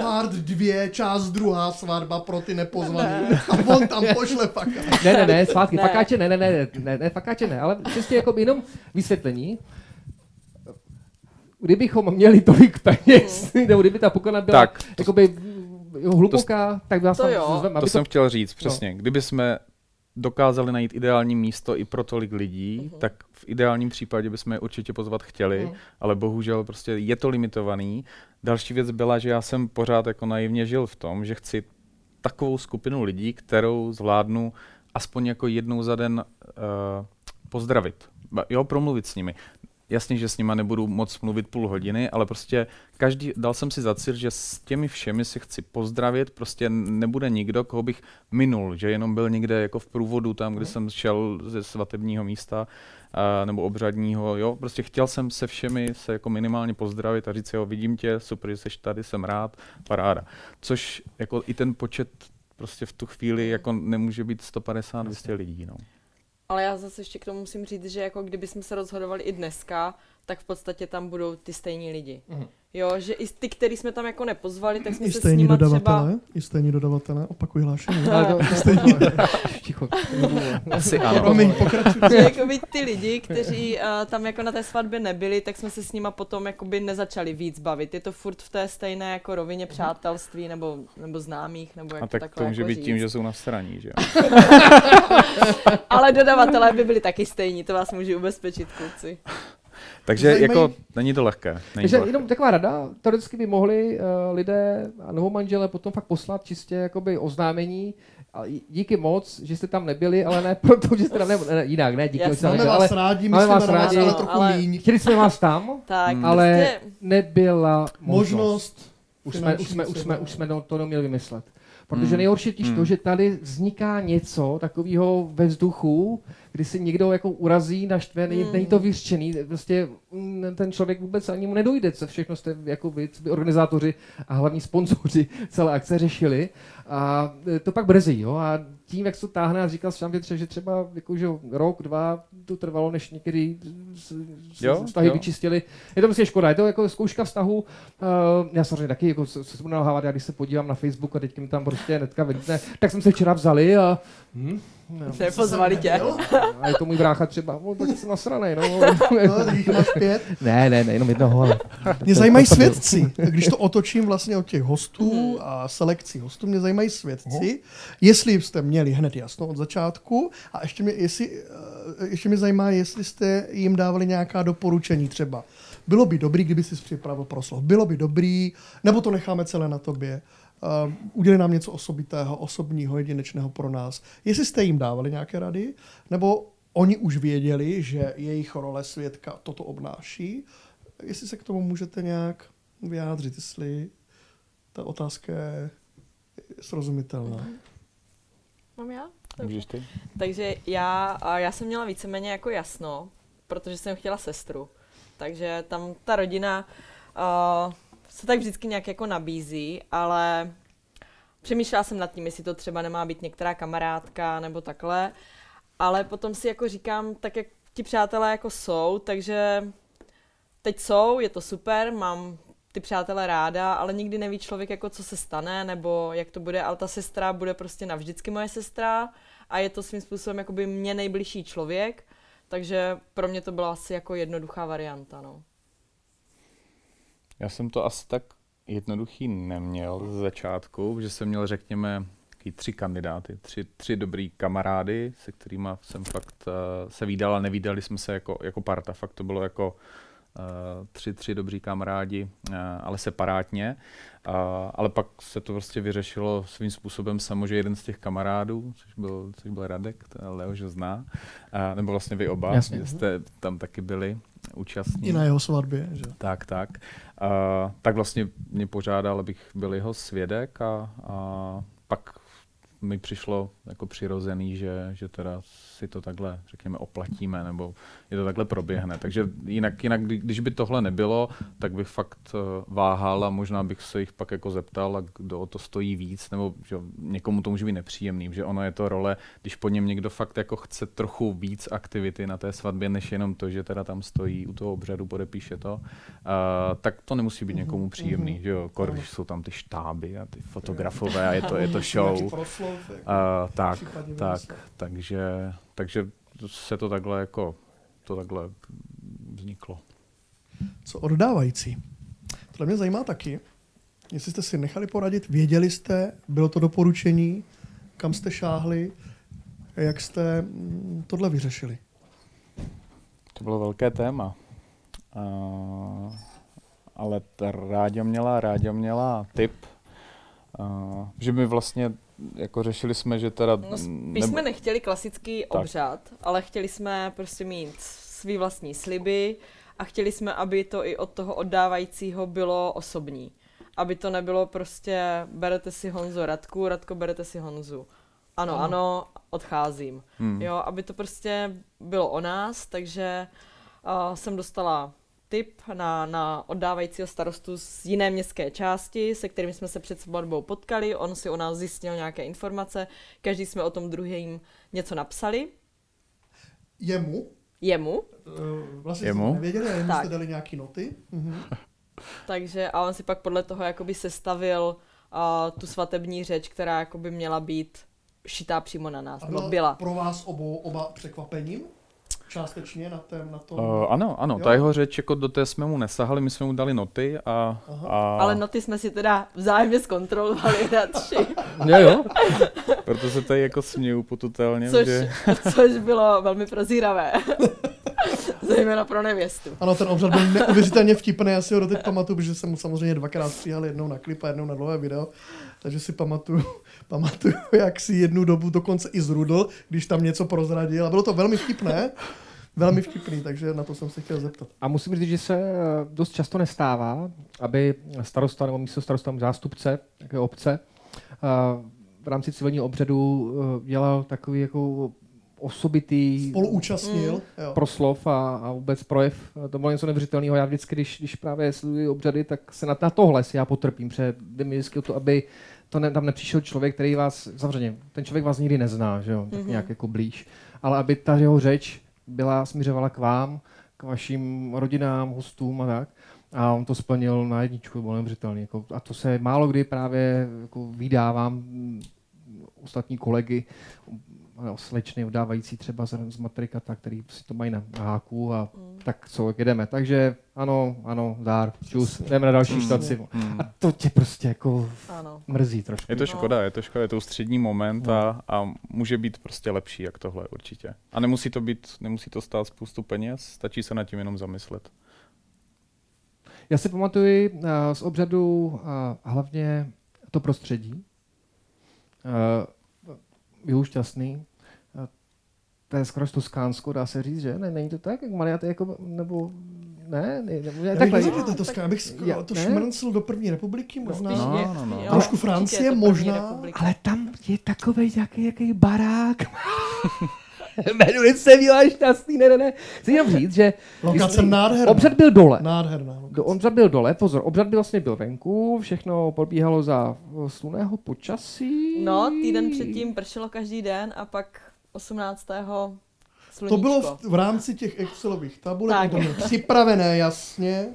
part dvě, část druhá svatba pro ty nepozvaný. Ne. A on tam pošle pakáče. Ne, ne, ne, svátky, ne. pakáče ne, ne, ne, ne, ne, pakáče ne, ale čistě jako jenom vysvětlení kdybychom měli tolik peněz, nebo kdyby ta poklona byla Tak, to- jakoby jo, hluboká, tak by nás To jo. zveme, To jsem chtěl říct, přesně. Kdyby jsme dokázali najít ideální místo i pro tolik lidí, Mhm. tak v ideálním případě bychom je určitě pozvat chtěli, Mhm. ale bohužel prostě je to limitovaný. Další věc byla, že já jsem pořád jako naivně žil v tom, že chci takovou skupinu lidí, kterou zvládnu aspoň jako jednou za den uh, pozdravit. Jo, promluvit s nimi. Jasně, že s nima nebudu moc mluvit půl hodiny, ale prostě každý, dal jsem si za cíl, že s těmi všemi si chci pozdravit, prostě nebude nikdo, koho bych minul, že jenom byl někde jako v průvodu tam, kde jsem šel ze svatebního místa a, nebo obřadního, jo, prostě chtěl jsem se všemi se jako minimálně pozdravit a říct, jo, vidím tě, super, že jsi tady, jsem rád, paráda. Což jako i ten počet prostě v tu chvíli jako nemůže být 150-200 lidí, no. Ale já zase ještě k tomu musím říct, že jako kdyby jsme se rozhodovali i dneska, tak v podstatě tam budou ty stejní lidi. Mhm. Jo, že i ty, který jsme tam jako nepozvali, tak jsme I se s stejní nima dodavatele, třeba... i stejní dodavatele, opakuj hlášení. Ale to, to, ticho. Asi ano. Promiň, jakoby ty lidi, kteří uh, tam jako na té svatbě nebyli, tak jsme se s nima potom jakoby nezačali víc bavit. Je to furt v té stejné jako rovině přátelství nebo, nebo známých, nebo jak A tak takhle to může jako být říct. tím, že jsou na straní, že jo. [laughs] Ale dodavatelé by byli taky stejní, to vás můžu ubezpečit, kluci. Takže Zajímají- jako není to lehké. Není Takže to lehké. jenom taková rada, teoreticky by mohli uh, lidé a novomanžele potom fakt poslat čistě jakoby oznámení, a díky moc, že jste tam nebyli, ale ne [laughs] proto, že jste tam nebyli, ne, jinak, ne díky, Jasně. že jste tam Máme nebyli, vás ale rádi, máme myslíme vás rádi, ale trochu ale- míň. chtěli jsme vás tam, Tak, ale prostě, nebyla možnost. Možnost. Už jsme, už jsme, už jsme, už jsme to, to neměli vymyslet. Protože Hmm. nejhorší je totiž Hmm. to, že tady vzniká něco takového ve vzduchu, kdy si někdo jako urazí, naštve, není, Hmm. není to vyřčený, prostě ten člověk vůbec ani mu nedojde, co všechno jste jako vy, co by organizátoři a hlavní sponzoři celé akce řešili. A e, to pak brzy, jo, a tím, jak se to táhne, a říkal jsem Větře, že třeba jako, že rok, dva to trvalo, než někdy s- s- Jo, vztahy jo. vyčistili. Je to prostě škoda, je to jako zkouška vztahu. Uh, já samozřejmě taky jako se, se budu nalhávat, já když se podívám na Facebook a teď mi tam prostě netka vylítne, tak jsme se včera vzali a hm, no, [laughs] nepozvali tě. a [laughs] je to můj brácha třeba, no, tak jsem nasranej, no. [laughs] No, tak jich máš pět. ne, ne, ne, jenom jednoho, ale. Mě zajímají svědci. Když to otočím vlastně od těch hostů a selekcí hostů, mě zajímají svědci. Jestli jste měli hned jasno od začátku a ještě mě, jestli, eh, ještě mě zajímá, jestli jste jim dávali nějaká doporučení třeba. Bylo by dobrý, kdyby si připravil proslov. Bylo by dobrý, nebo to necháme celé na tobě. Uh, udělej nám něco osobitého, osobního, jedinečného pro nás. Jestli jste jim dávali nějaké rady, nebo oni už věděli, že jejich role svědka toto obnáší, jestli se k tomu můžete nějak vyjádřit, jestli ta otázka je srozumitelná. Mám já? Můžeš ty? Takže já, a já jsem měla víceméně jako jasno, protože jsem chtěla sestru. Takže tam ta rodina uh, se tak vždycky nějak jako nabízí, ale přemýšlela jsem nad tím, jestli to třeba nemá být některá kamarádka nebo takhle. Ale potom si jako říkám, tak jak ti přátelé jako jsou, takže teď jsou, je to super, mám ty přátelé ráda, ale nikdy neví člověk, jako co se stane, nebo jak to bude, ale ta sestra bude prostě navždycky moje sestra a je to svým způsobem jakoby mě nejbližší člověk, takže pro mě to byla asi jako jednoduchá varianta, no. Já jsem to asi tak jednoduchý neměl z začátku, že jsem měl, řekněme, tři kandidáty, tři, tři dobrý kamarády, se kterými jsem fakt uh, se výdal a nevídali jsme se jako, jako parta. Fakt to bylo jako tři, tři dobří kamarádi, uh, ale separátně. Uh, ale pak se to prostě vyřešilo svým způsobem samo, že jeden z těch kamarádů, což byl, což byl Radek, to Leo, že zná, nebo vlastně vy oba, Jasně. že jste tam taky byli účastní. I na jeho svatbě, že? Tak, tak. Uh, tak vlastně mě požádal, abych byl jeho svědek a, a pak mi přišlo jako přirozený, že, že teda si to takhle, řekněme, oplatíme, nebo je to takhle proběhne. Takže jinak, jinak kdy- když by tohle nebylo, tak bych fakt eh, váhal a možná bych se jich pak jako zeptal, a kdo o to stojí víc, nebo že někomu to může být nepříjemný, že ono je to role, když po něm někdo fakt jako chce trochu víc aktivity na té svatbě, než jenom to, že teda tam stojí u toho obřadu, podepíše to, uh, tak to nemusí být někomu příjemný, že jo, kor, když jsou tam ty štáby a ty fotografové a je to, je to [laughs] show. Proslov, jako, Uh, tak, tak, takže, takže se to takhle jako, to takhle vzniklo. Co oddávající? Tohle mě zajímá taky. Jestli jste si nechali poradit, věděli jste, bylo to doporučení, kam jste šáhli, jak jste mm, tohle vyřešili? To bylo velké téma. Uh, ale ta Ráďa měla, Ráďa měla tip, uh, že my vlastně jako řešili jsme, že teda... No, spíš jsme nechtěli klasický tak. obřad, ale chtěli jsme prostě mít svý vlastní sliby a chtěli jsme, aby to i od toho oddávajícího bylo osobní. Aby to nebylo prostě berete si Honzu Radku, Radko berete si Honzu. Ano, ano, ano odcházím. Hmm. Jo, aby to prostě bylo o nás, takže uh, jsem dostala tip na, na oddávajícího starostu z jiné městské části, se kterým jsme se před svatbou potkali. On si o nás zjistil nějaké informace, každý jsme o tom druhým něco napsali. Jemu? Jemu. Uh, vlastně Jemu? nevěděli, jemu jste dali nějaké noty. Mhm. [laughs] Takže a on si pak podle toho jakoby sestavil uh, tu svatební řeč, která jakoby měla být šitá přímo na nás. A byla, byla. pro vás obou, oba překvapením? Částečně na, tém, na tom? Uh, ano, ano, jo? ta jeho řeč, jako do té jsme mu nesahali, my jsme mu dali noty a, a... Ale noty jsme si teda vzájemně zkontrolovali [laughs] radši. jo, jo. Proto se tady jako směju potutelně, což, že... což bylo velmi prozíravé. [laughs] [laughs] Zejména pro nevěstu. Ano, ten obřad byl neuvěřitelně vtipný, já si ho doteď pamatuju, protože jsem mu samozřejmě dvakrát stříhal, jednou na klip a jednou na dlouhé video, takže si pamatuju, [laughs] pamatuju, jak si jednu dobu dokonce i zrudl, když tam něco prozradil a bylo to velmi vtipné. Velmi vtipný, takže na to jsem se chtěl zeptat. A musím říct, že se eh, dost často nestává, aby starosta nebo místo starosta zástupce také obce eh, v rámci civilního obřadu eh, dělal takový jako osobitý spoluúčastnil mm. proslov a, a vůbec projev. To bylo něco neuvěřitelného. Já vždycky, když, když právě sleduji obřady, tak se na, na tohle si já potrpím, protože jde mi vždycky o to, aby to ne, tam nepřišel člověk, který vás, samozřejmě, ten člověk vás nikdy nezná, že jo, tak mm-hmm. nějak jako blíž, ale aby ta jeho řeč byla, směřovala k vám, k vašim rodinám, hostům a tak. A on to splnil na jedničku, bylo neuvěřitelný. Jako, a to se málo kdy právě jako vydávám mm, ostatní kolegy, slečny udávající třeba z, z matrikata, který si to mají na háku a mm. tak co, jedeme. Takže ano, ano, dár, čus, jdeme na další mm. štaci. Mm. A to tě prostě jako ano. mrzí trošku. Je to škoda, je to škoda, je to střední moment a, no. a může být prostě lepší, jak tohle určitě. A nemusí to být, nemusí to stát spoustu peněz, stačí se nad tím jenom zamyslet. Já si pamatuju uh, z obřadu uh, hlavně to prostředí. Byl šťastný. To je skoro Toskánsko, dá se říct, že? Ne, není to tak? Jak Mariat, jako, nebo ne? ne, nebo, ne takhle. Já to Toskán, abych skoro já, to ne? šmrncl do první republiky, možná. No, no, no. Trošku Francie, možná. Ale tam je takový jaký, jaký barák. [laughs] [laughs] Jmenuje se Míla Šťastný, ne, ne, ne. Chci jenom říct, že... Lokace nádherná. Obřad byl dole. Nádherná. Do, obřad byl dole, pozor, obřad byl vlastně byl venku, všechno probíhalo za sluného počasí. No, týden předtím pršelo každý den a pak 18. Sluníčko. To bylo v, v rámci těch Excelových tabulek, to připravené jasně,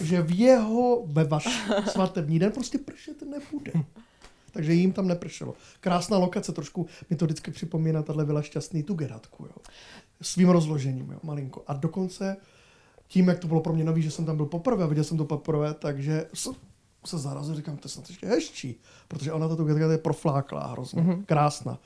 že v jeho, ve vaš [laughs] svatební den prostě pršet nebude takže jim tam nepršelo. Krásná lokace, trošku mi to vždycky připomíná tahle vila šťastný tu Geratku, jo. Svým rozložením, jo, malinko. A dokonce tím, jak to bylo pro mě nový, že jsem tam byl poprvé, viděl jsem to poprvé, takže se zarazil, říkám, to je snad ještě hezčí, protože ona to je profláklá hrozně, mm-hmm. krásná.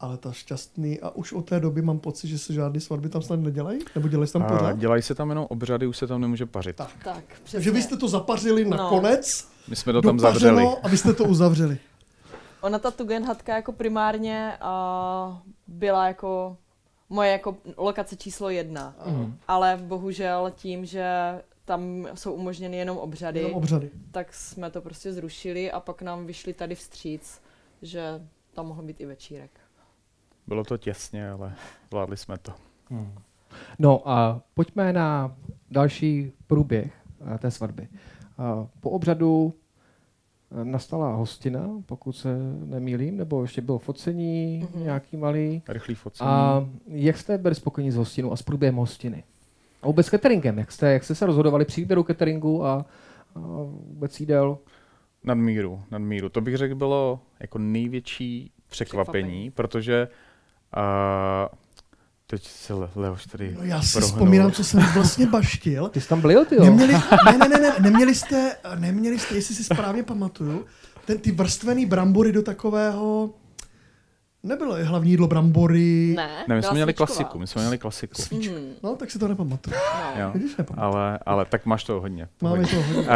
Ale ta šťastný, a už od té doby mám pocit, že se žádné svatby tam snad nedělají? Nebo dělají se tam pořád? Dělají se tam jenom obřady, už se tam nemůže pařit. Tak, tak Takže vy jste to zapařili no. nakonec, My jsme to tam zavřeli. A vy jste to uzavřeli. Ona ta Tugendhatka jako primárně uh, byla jako moje jako lokace číslo jedna. Mm. Ale bohužel tím, že tam jsou umožněny jenom obřady, jenom obřady, tak jsme to prostě zrušili a pak nám vyšli tady vstříc, že tam mohl být i večírek. Bylo to těsně, ale zvládli jsme to. Mm. No a pojďme na další průběh eh, té svatby. Eh, po obřadu nastala hostina, pokud se nemýlím, nebo ještě bylo focení mm-hmm. nějaký malý. Rychlý focení. A jak jste byli spokojeni s hostinou a s průběhem hostiny? A vůbec s cateringem, jak jste, jak jste se rozhodovali při výběru cateringu a, a vůbec jídel? Nadmíru, nadmíru. To bych řekl bylo jako největší překvapení, překvapení. protože uh, teď se Le- Leoš tady No já si prohnul. vzpomínám, co jsem vlastně baštil. Ty jsi tam byl, ty jo? Neměli, ne, ne, ne, ne, neměli jste, neměli jste, jestli si správně pamatuju, ten, ty vrstvený brambory do takového, nebylo je hlavní jídlo brambory, Ne, Ne, my jsme měli svíčková. klasiku, my jsme měli klasiku. Mhm, no tak si to nepamatuju. no. Jo. Vidíš, nepamatuju. Ale, ale tak máš toho hodně. Máme Hodně. [laughs] to hodně.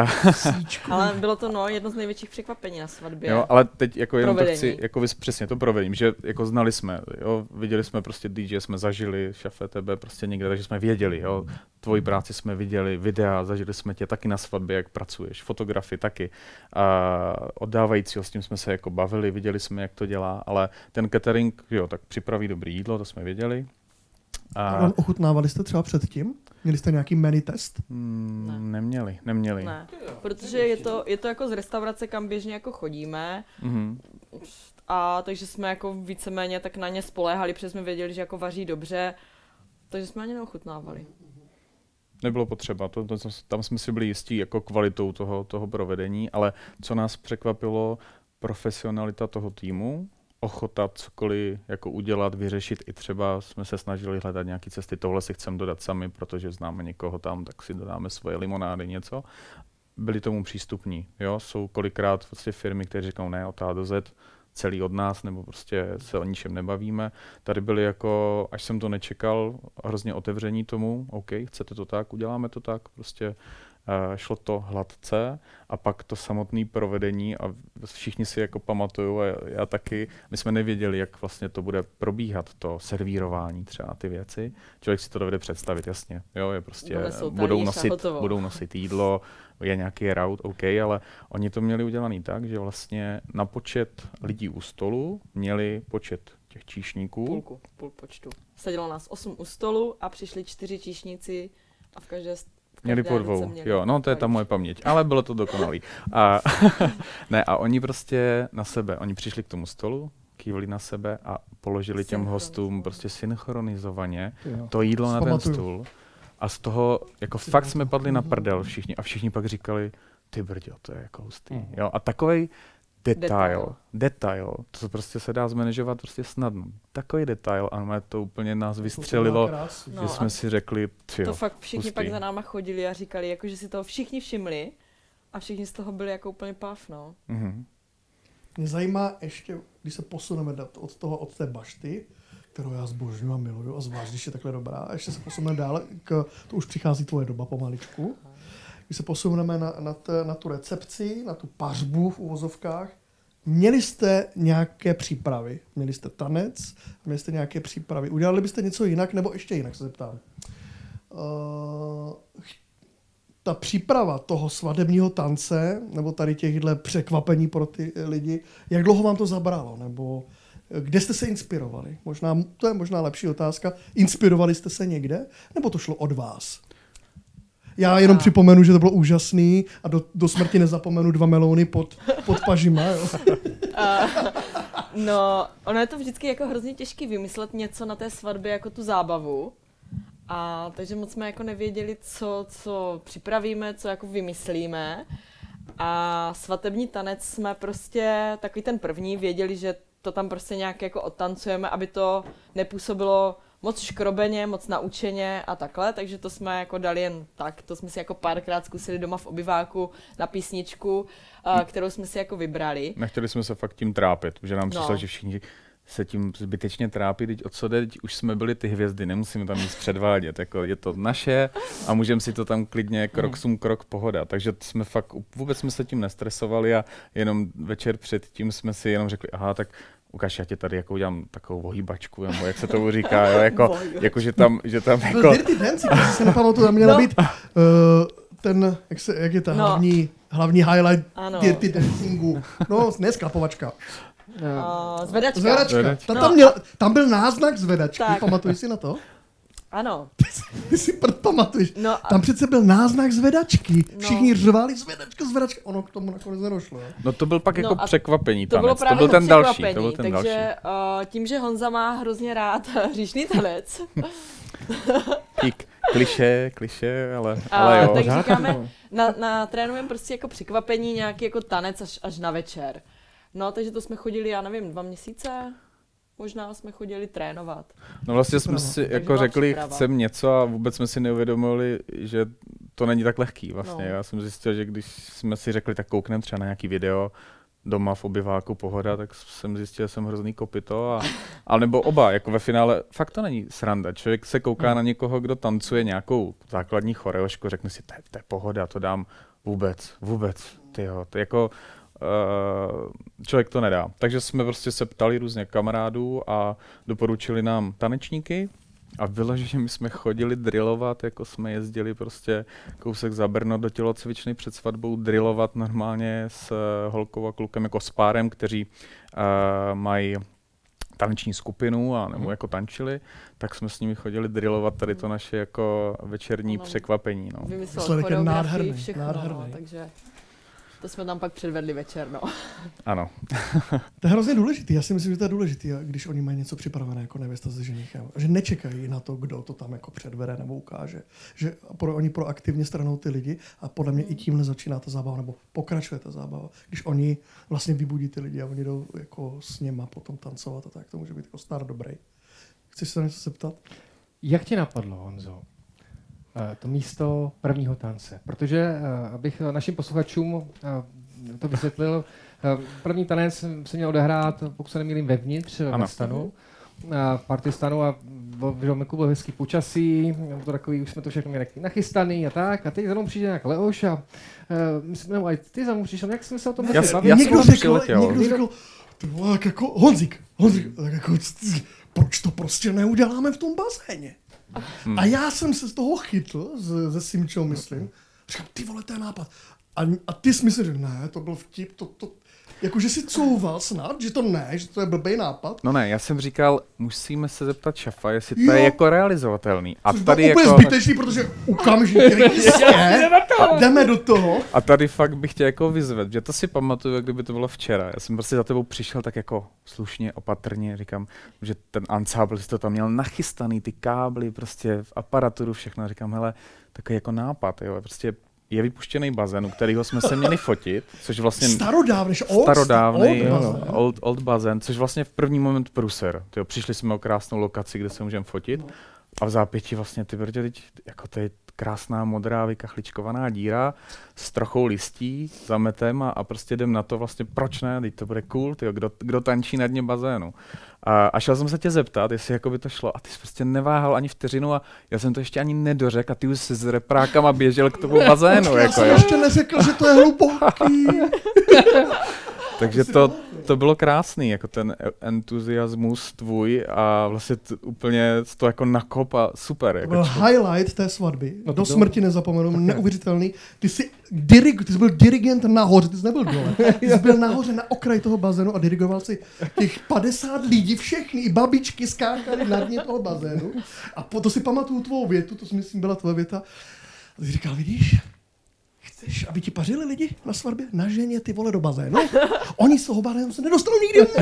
Ale bylo to no, jedno z největších překvapení na svatbě. Jo, ale teď jako jenom to Provedení. chci, jako vys, přesně to provedím, že jako znali jsme, jo, viděli jsme prostě DJ, jsme zažili, šafe tebe prostě někde, takže jsme věděli, jo, tvoji práci jsme viděli, videa, zažili jsme tě taky na svatbě, jak pracuješ, fotografii taky. A oddávajícího s tím jsme se jako bavili, viděli jsme, jak to dělá, ale ten catering, jo, tak připraví dobrý jídlo, to jsme věděli. A, Pardon, ochutnávali jste třeba předtím? Měli jste nějaký menu test? mm, Ne. neměli, neměli. Ne, protože je to, je to jako z restaurace, kam běžně jako chodíme, Mhm. a takže jsme jako víceméně tak na ně spoléhali, protože jsme věděli, že jako vaří dobře, takže jsme ani neochutnávali. Nebylo potřeba, to, to, tam jsme si byli jistí jako kvalitou toho, toho provedení, ale co nás překvapilo, profesionalita toho týmu, ochota cokoliv jako udělat, vyřešit. I třeba jsme se snažili hledat nějaké cesty, tohle si chceme dodat sami, protože známe někoho tam, tak si dodáme svoje limonády, něco. Byli tomu přístupní, jo, jsou kolikrát vlastně firmy, které říkají ne, od A do Z, celý od nás, nebo prostě se o ničem nebavíme. Tady byli jako, až jsem to nečekal, hrozně otevření tomu, OK, chcete to tak, uděláme to tak, prostě uh, šlo to hladce a pak to samotné provedení a všichni si jako pamatuju a já, já taky, my jsme nevěděli, jak vlastně to bude probíhat, to servírování třeba ty věci. Člověk si to dovede představit, jasně, jo, je prostě, budou nosit, budou nosit jídlo, je nějaký route, OK, ale oni to měli udělaný tak, že vlastně na počet lidí u stolu měli počet těch číšníků. Půlku, půl počtu. Sedělo nás osm u stolu a přišli čtyři číšníci a v každé Měli po dvou, měli jo, no to je ta moje paměť, ale bylo to dokonalý. A, [laughs] ne, a oni prostě na sebe, oni přišli k tomu stolu, kývli na sebe a položili těm hostům prostě synchronizovaně Jo. to jídlo na ten stůl. A z toho, jako fakt jsme padli na prdel všichni a všichni pak říkali, ty brďo, to je jako hustý. Mhm. Jo, a takovej detail, Detail. detail, to prostě se dá zmanežovat prostě snadno. Takový detail, a normálně to úplně nás vystřelilo, Krásu. No že jsme si řekli, To jo, fakt všichni hustý. pak za náma chodili a říkali, jako, že si toho všichni všimli a všichni z toho byli jako úplně pav, no. Mhm. Mě zajímá ještě, když se posuneme od toho, od té bašty, kterou já zbožňuji a miluju, a zvlášť, když je takhle dobrá, a ještě se posuneme dále, k, to už přichází tvoje doba pomaličku, když se posuneme na, na, t, na tu recepci, na tu pařbu v uvozovkách, měli jste nějaké přípravy? Měli jste tanec? Měli jste nějaké přípravy? Udělali byste něco jinak, nebo ještě jinak se zeptám? Uh, ta příprava toho svadebního tance, nebo tady těchhle překvapení pro ty lidi, jak dlouho vám to zabralo? Nebo kde jste se inspirovali? Možná, to je možná lepší otázka. Inspirovali jste se někde? Nebo to šlo od vás? Já jenom A- připomenu, že to bylo úžasný a do, do smrti nezapomenu dva melouny pod, pod pažima. Jo? [laughs] No, ono je to vždycky jako hrozně těžký vymyslet něco na té svatbě jako tu zábavu. A takže moc jsme jako nevěděli, co, co připravíme, co jako vymyslíme. A svatební tanec jsme prostě, takový ten první, věděli, že to tam prostě nějak jako odtancujeme, aby to nepůsobilo moc škrobeně, moc naučeně a takhle, takže to jsme jako dali jen tak, to jsme si jako párkrát zkusili doma v obyváku na písničku, a, kterou jsme si jako vybrali. Nechtěli jsme se fakt tím trápit, že nám přišlo, No. že všichni se tím zbytečně trápí, teď o co jde, teď už jsme byli ty hvězdy, nemusíme tam nic předvádět, jako je to naše a můžeme si to tam klidně krok sum krok pohoda, takže jsme fakt, vůbec jsme se tím nestresovali a jenom večer předtím jsme si jenom řekli, aha, tak ukáž, já tě tady jako udělám takovou ohýbačku, nebo jak se tomu říká, jo, jako, jako že tam, že tam jako, Dirty Dancing, jestli se nepamatuju, tam měla No. být uh, ten, jak, se, jak je ta No. hlavní, hlavní highlight Ano. Dirty Dancingu. No, ne sklapovačka. Uh, zvedačka. Zvedačka. Zvedačka. Ta, No. tam, měl, tam byl náznak zvedačky, Tak. pamatuješ si na to? Ano. Ty si prd pamatuješ. No, a- Tam přece byl náznak zvedačky. No. Všichni řvali zvedačka, zvedačka. Ono k tomu nakonec nedošlo. Jo? no to byl pak No jako a překvapení To tanec, bylo to byl ten další, překvapení, to byl ten další. takže uh, tím, že Honza má hrozně rád [laughs] hříšný tanec, [laughs] Kik, kliše, kliše, ale, A ale jo. tak říkáme, no. na, na trénujeme prostě jako překvapení, nějaký jako tanec až, až na večer. No, takže to jsme chodili, já nevím, dva měsíce, možná jsme chodili trénovat. No vlastně jsme Příprava. si jako řekli, chcem něco a vůbec jsme si neuvědomili, že to není tak lehký vlastně. No. Já jsem zjistil, že když jsme si řekli, tak koukneme třeba na nějaký video, doma v obyváku pohoda, tak jsem zjistil, že jsem hrozný kopito. A, ale nebo oba, jako ve finále, fakt to není sranda. Člověk se kouká na někoho, kdo tancuje nějakou základní choreošku, řekne si, to je, pohoda, to dám vůbec, vůbec, tyjo, to jako, člověk to nedá. Takže jsme prostě se ptali různě kamarádů a doporučili nám tanečníky, a vyloženě my jsme chodili drillovat, jako jsme jezdili prostě kousek za Brno do tělocvičny před svatbou, drillovat normálně s eh, holkou a klukem jako s párem, kteří uh, mají taneční skupinu a nebo Mhm. jako tančili, tak jsme s nimi chodili drillovat tady to naše jako večerní Ano. překvapení. No. Vymyslel je nádherný, všechno, nádherný. No, takže to jsme tam pak předvedli večer, no. [laughs] Ano. [laughs] To je hrozně důležitý. Já si myslím, že to je důležitý, když oni mají něco připravené jako nevěsta se ženichem. Že nečekají na to, kdo to tam jako předvede nebo ukáže. Že pro, oni proaktivně stranou ty lidi a podle mě i tímhle začíná ta zábava, nebo pokračuje ta zábava. Když oni vlastně vybudí ty lidi a oni jdou jako s něma potom tancovat a tak, to může být jako star dobrý. Chceš se na něco zeptat? Jak ti napadlo, Honzo, to místo prvního tance? Protože, eh, abych našim posluchačům eh, to vysvětlil, eh, první tanec se měl odehrát, pokud se nemýlím, vevnitř, Ano. ve stanu, a v partystanu a bylo, bylo, bylo hezký počasí, to takový, už jsme to všechno měli nachystaný a tak. A teď za mnou přijde nějak Leoš a uh, myslím, nebo, a ty za mnou přišel, jak jsme se o tom Já bavit? já někdo řekl, někdo řekl, ty vole, jak jako Honzik, Honzik, tak jako, proč to prostě neuděláme v tom bazéně? Hmm. A já jsem se z toho chytl, ze, ze Simčou, myslím. Říkám, ty vole, to je nápad. A, a ty jsi myslel, že ne, to byl vtip, to, to, jakože si couval snad, že to ne, že to je blbý nápad. No ne, já jsem říkal, musíme se zeptat šafa, jestli to Jo. je jako realizovatelný. A Což tady bylo úplně jako... zbytečný, protože okamžitě [laughs] jistě, jdeme do toho. A tady fakt bych tě jako vyzvedl, že to si pamatuju, jak kdyby to bylo včera. Já jsem prostě za tebou přišel tak jako slušně, opatrně, říkám, že ten ansábl si to tam měl nachystaný, ty kábly, prostě v aparaturu, všechno. Říkám, hele, takový jako nápad, jo, prostě je vypuštěný bazén, u kterého jsme se měli fotit, což vlastně Starodávný, old, starodávný old old, bazén. old, old bazén, což vlastně v první moment pruser. Tyjo, přišli jsme o krásnou lokaci, kde se můžeme fotit a v zápěti vlastně ty brdě, teď, jako to je krásná modrá vykachličkovaná díra s trochou listí, zametem a, a prostě jdem na to vlastně, proč ne, teď to bude cool, tyjo, kdo, kdo tančí na dně bazénu. A, a šel jsem se tě zeptat, jestli jako by to šlo a ty jsi prostě neváhal ani vteřinu a já jsem to ještě ani nedořekl a ty už jsi s reprákama běžel k tomu bazénu, Já jako jsem jo. ještě neřekl, že to je hluboký. [laughs] Takže to, to bylo krásný, jako ten entuziasmus tvůj a vlastně t- úplně to jako nakop a super. To Jako byl č- highlight té svatby. No No Do bylo. smrti nezapomenu, neuvěřitelný. Ty jsi, dirig, ty jsi byl dirigent nahoře, ty jsi nebyl dole. [laughs] Ty jsi byl nahoře na okraji toho bazénu a dirigoval si těch 50 lidí, všechny, i babičky skákali na dně toho bazénu. A po, to si pamatuju tvou větu, to si myslím byla tvoje věta. A ty říkal, vidíš, chceš, aby ti pařili lidi na svatbě? Na ženě ty vole do bazénu. Oni z toho bazénu se nedostanou nikdy. [laughs]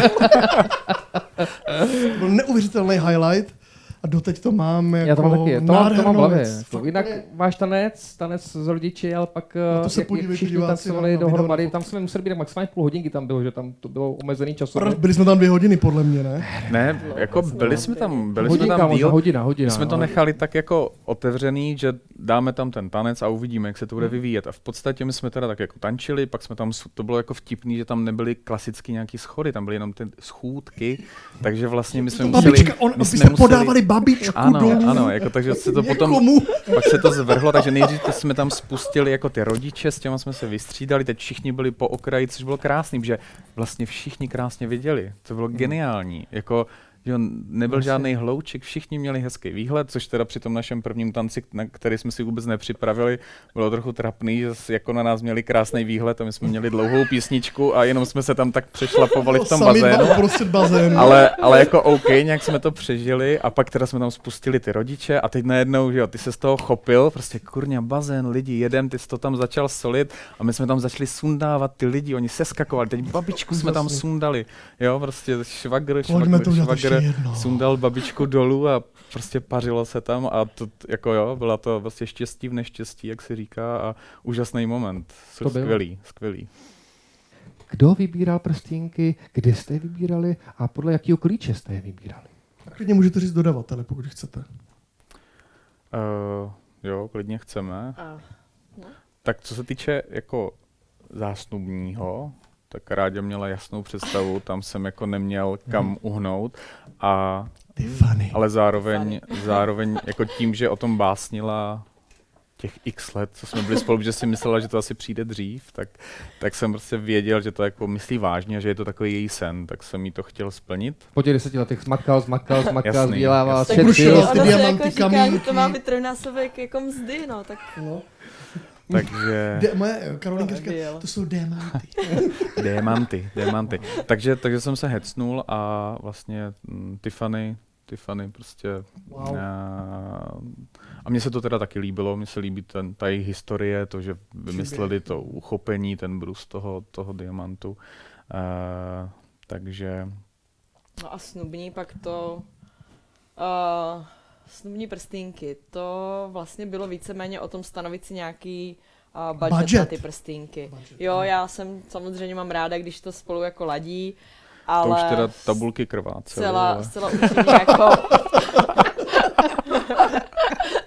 to byl neuvěřitelný highlight. A doteď to mám jako Já to mám taky, to mám, to mám v hlavě. Fakt Jinak úplně- váš tanec, tanec s rodiči, ale pak Na to eh, se jak, podívejte, všichni tancovali dohromady, tam jsme museli být tak maximálně půl hodinky tam bylo, že tam to bylo omezený časově. Byli jsme tam dvě hodiny, podle mě, ne? Ne, jako byli jsme tam, byli jsme Hodinka, tam možná díl, hodina, hodina. my jsme to no. nechali tak jako otevřený, že dáme tam ten tanec a uvidíme, jak se to bude Hmm. vyvíjet. A v podstatě my jsme teda tak jako tančili, pak jsme tam, to bylo jako vtipný, že tam nebyly klasicky nějaký schody, tam byly jenom ty schůdky, takže vlastně my jsme museli... Babička, on, my jsme podávali babičku Ano, dolů. ano, jako takže se to potom, Někomu. pak se to zvrhlo, takže nejdřív to jsme tam spustili jako ty rodiče, s těma jsme se vystřídali, teď všichni byli po okraji, což bylo krásný, že vlastně všichni krásně viděli, to bylo geniální, jako že nebyl Jasně. žádný hlouček, všichni měli hezký výhled, což teda při tom našem prvním tanci, na který jsme si vůbec nepřipravili, bylo trochu trapný, jako na nás měli krásný výhled a my jsme měli dlouhou písničku a jenom jsme se tam tak přešlapovali v tom bazénu. bazénu. Ale, ale jako OK, nějak jsme to přežili a pak teda jsme tam spustili ty rodiče a teď najednou, že jo, ty se z toho chopil, prostě kurňa, bazén, lidi, jedem, ty jsi to tam začal solit a my jsme tam začali sundávat ty lidi, oni se skakovali, teď babičku jsme tam sundali, jo, prostě švagr, švagr, ještě švagr, jednou. sundal babičku dolů a prostě pařilo se tam a to, jako jo, byla to vlastně štěstí v neštěstí, jak se říká a úžasný moment, To bylo. skvělý, skvělý. kdo vybíral prstínky, kde jste je vybírali a podle jakého klíče jste je vybírali. A klidně můžete říct dodavatele, pokud chcete. Uh, jo, klidně chceme. A, Tak co se týče jako zásnubního, tak Ráďa měla jasnou představu, tam jsem jako neměl kam uhnout, a, Tiffany. ale zároveň, zároveň jako tím, že o tom básnila těch x let, co jsme byli spolu, že si myslela, že to asi přijde dřív, tak, tak jsem prostě věděl, že to jako myslí vážně, že je to takový její sen, tak jsem jí to chtěl splnit. Po těch deseti letech zmakal, zmakal, Jasný, vzdělával, šetřil. ty ono se diamanty, jako říká, že to má být trojnásobek jako mzdy, no, tak No. Takže [laughs] De, moje Karolinka To říká, to jsou diamanty. [laughs] diamanty, diamanty. Takže, takže jsem se hecnul a vlastně mm, Tiffany, Tiffany prostě Wow. a, a mně se to teda taky líbilo, mně se líbí ten, ta jejich historie, to, že vymysleli to uchopení, ten brus toho, toho diamantu. A, takže No a snubní pak to... Uh, snubní prstínky, to vlastně bylo víceméně o tom stanovit si nějaký uh, budget, Budget. na ty prstínky. Budget, Jo, já jsem samozřejmě mám ráda, když to spolu jako ladí, to ale už teda tabulky zcela, ale- zcela upřímně jako [laughs]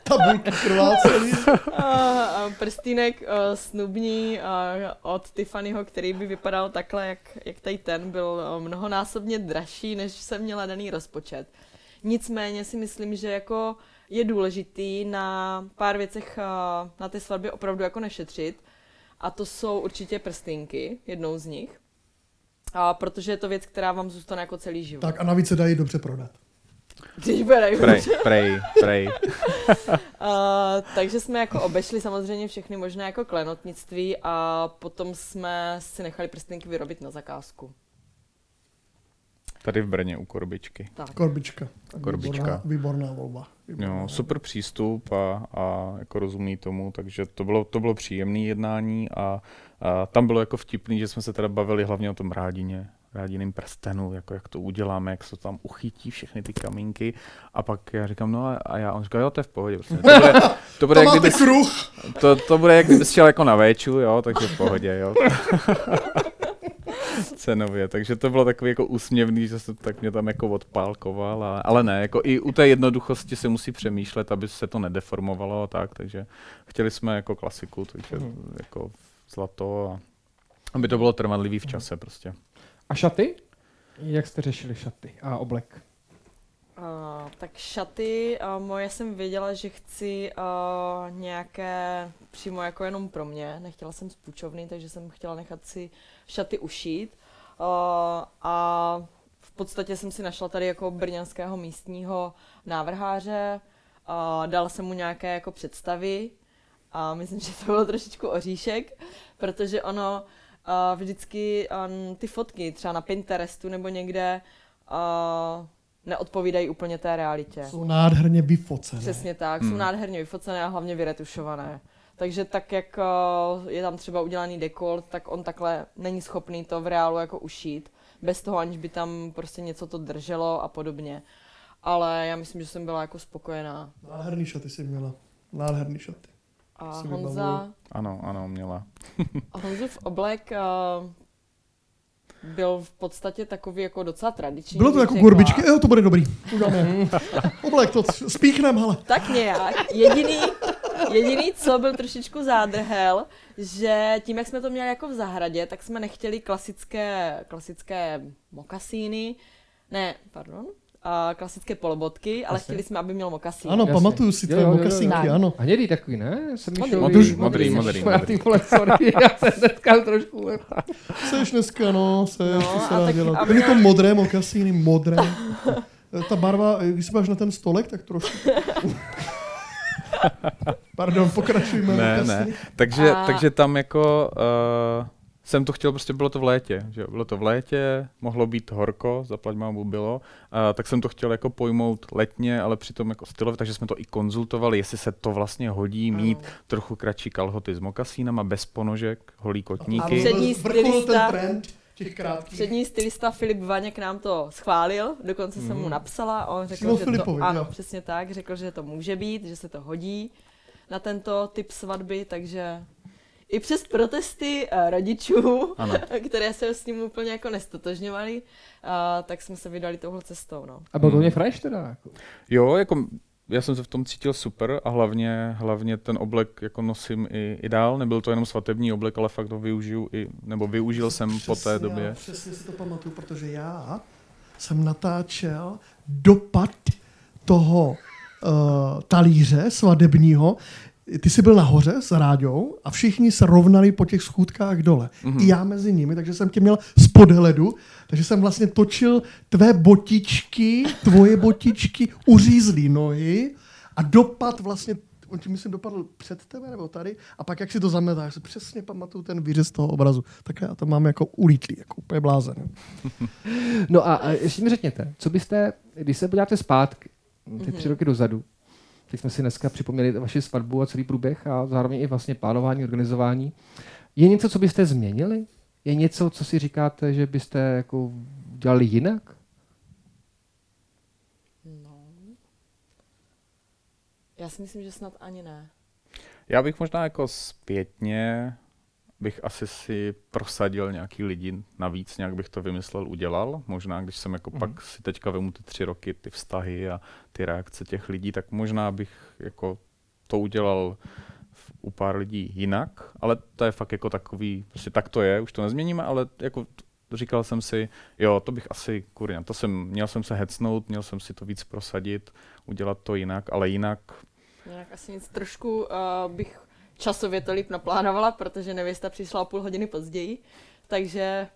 Tabulky krvácelý. uh, prstýnek uh, snubní uh, od Tiffanyho, který by vypadal takhle, jak, jak tady ten, byl mnohonásobně dražší, než jsem měla daný rozpočet. Nicméně si myslím, že jako je důležitý na pár věcech uh, na té svatbě opravdu jako nešetřit. A to jsou určitě prstýnky, jednou z nich. A protože je to věc, která vám zůstane jako celý život. Tak a navíc se dají dobře prodat. Když bude [laughs] Prej, prej, prej. Uh, takže jsme jako obešli samozřejmě všechny možné jako klenotnictví a potom jsme si nechali prstínky vyrobit na zakázku. Tady v Brně u Korbičky. Tak. Korbička. Korbička. Výborná, výborná volba. Výborná Jo, volba. super přístup a, a jako rozumný tomu, takže to bylo, to bylo příjemné jednání a, a tam bylo jako vtipný, že jsme se teda bavili hlavně o tom rádině, rádiným prstenu, jako jak to uděláme, jak se to tam uchytí všechny ty kamínky a pak já říkám, no a, a já, on říká, jo, to je v pohodě, prostě. to bude, to bude, [laughs] To jak kdyby, kruh. to, to bude, jak kdyby šel jako na véču, jo, takže v pohodě, jo. [laughs] Cenově, takže to bylo takový jako úsměvný, že se tak mě tam jako odpálkoval, ale, ale ne, jako i u té jednoduchosti se musí přemýšlet, aby se to nedeformovalo a tak, takže chtěli jsme jako klasiku, takže Mhm. jako zlato a aby to bylo trvanlivý v čase prostě. A šaty? Jak jste řešili šaty a oblek? Uh, tak šaty, uh, moje jsem věděla, že chci uh, nějaké přímo jako jenom pro mě. Nechtěla jsem spůčovný, takže jsem chtěla nechat si šaty ušít. Uh, a v podstatě jsem si našla tady jako brněnského místního návrháře. Uh, dala jsem mu nějaké jako představy a myslím, že to bylo trošičku oříšek, protože ono uh, vždycky um, ty fotky třeba na Pinterestu nebo někde uh, neodpovídají úplně té realitě. Jsou nádherně vyfocené. Přesně tak, Hmm. jsou nádherně vyfocené a hlavně vyretušované. Takže tak, jak uh, je tam třeba udělaný dekolt, tak on takhle není schopný to v reálu jako ušít, bez toho, aniž by tam prostě něco to drželo a podobně. Ale já myslím, že jsem byla jako spokojená. Nádherný šaty si měla. Nádherný šaty. A Honza. Ano, ano, měla. a Honzův oblek uh, byl v podstatě takový jako docela tradiční. Bylo to jako řekla. gorbičky, jo, to bude dobrý. Udáme. [laughs] Oblek, to spíchnem, hele. Tak nějak. Jediný, jediný, co byl trošičku zádrhel, že tím, jak jsme to měli jako v zahradě, tak jsme nechtěli klasické, klasické mokasíny, ne, pardon, a klasické polobotky, ale Jasně. chtěli jsme, aby měl mokasíny. Ano, Jasně. pamatuju si mokasinky, Tak. ano. A hnědý takový, ne? Jsem Modrý. Modrý, modrý, Ježišmarja, modrý. ty vole, sorry, [laughs] já jsem dneska trošku... Seš dneska, no, seš, No, no, to a se dá dělat. Byly to modré mokasíny, modré. Ta barva, když se máš na ten stolek, tak trošku. [laughs] Pardon, pokračujme. Ne, ne. Takže, A- takže tam jako uh, jsem to chtěl, prostě bylo to v létě, že bylo to v létě, mohlo být horko, zaplať mámu bylo, uh, tak jsem to chtěl jako pojmout letně, ale přitom jako stylově, takže jsme to i konzultovali, jestli se to vlastně hodí mít Ano. trochu kratší kalhoty s mokasínama, bez ponožek, holí A kotníky. přední vrcholil ten stylista- trend těch krátkých. Přední stylista Filip Vaněk nám to schválil, dokonce jsem mu napsala a on řekl, Přímo že Filipovi, to, ano, jo. přesně tak, řekl, že to může být, že se to hodí na tento typ svatby, takže i přes protesty uh, rodičů, Ano. [laughs] které se s tím úplně jako nestotožňovali, uh, tak jsme se vydali touhle cestou, no. A bylo to Hmm. hodně fresh teda. Jako. Jo, jako já jsem se v tom cítil super a hlavně, hlavně ten oblek jako nosím i, i dál. Nebyl to jenom svatební oblek, ale fakt ho využiju i, nebo využil jsem po té Přesně, době. já Přesně si to pamatuju, protože já jsem natáčel dopad toho uh, talíře svadebního. Ty jsi byl nahoře s Ráďou a všichni se rovnali po těch schůdkách dole. Mhm. Mm-hmm. I já mezi nimi, takže jsem tě měl z podhledu, takže jsem vlastně točil tvé botičky, tvoje botičky, uřízlý nohy a dopad vlastně on ti myslím dopadl před tebe nebo tady a pak jak si to zametá, já si přesně pamatuju ten výřez toho obrazu. Tak já to mám jako ulítlý, jako úplně blázen. [laughs] No a, a ještě mi řekněte, co byste, když se podíváte zpátky, ty tři roky dozadu, teď jsme si dneska připomněli vaši svatbu a celý průběh a zároveň i vlastně plánování, organizování. Je něco, co byste změnili? Je něco, co si říkáte, že byste jako dělali jinak? no. Já si myslím, že snad ani ne. Já bych možná jako zpětně bych asi si prosadil nějaký lidi navíc, nějak bych to vymyslel, udělal. Možná, když jsem jako Mhm. pak si teďka vemu ty tři roky, ty vztahy a ty reakce těch lidí, tak možná bych jako to udělal v- u pár lidí jinak, ale to je fakt jako takový, prostě tak to je, už to nezměníme, ale jako říkal jsem si, jo, to bych asi, kurňa, to jsem, měl jsem se hecnout, měl jsem si to víc prosadit, udělat to jinak, ale jinak Jinak asi nic. Trošku uh, bych časově to líp naplánovala, protože nevěsta přišla o půl hodiny později. Takže,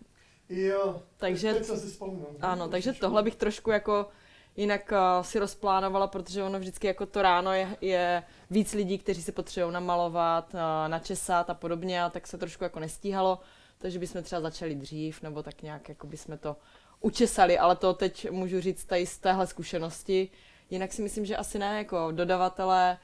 Jo, takže teď jsem si vzpomněl. ano, takže tohle bych trošku jako jinak uh, si rozplánovala, protože ono vždycky jako to ráno je, je víc lidí, kteří se potřebují namalovat, uh, načesat a podobně, a tak se trošku jako nestíhalo, takže bychom třeba začali dřív, nebo tak nějak jako bychom to učesali, ale to teď můžu říct tady z téhle zkušenosti. Jinak si myslím, že asi ne, jako dodavatelé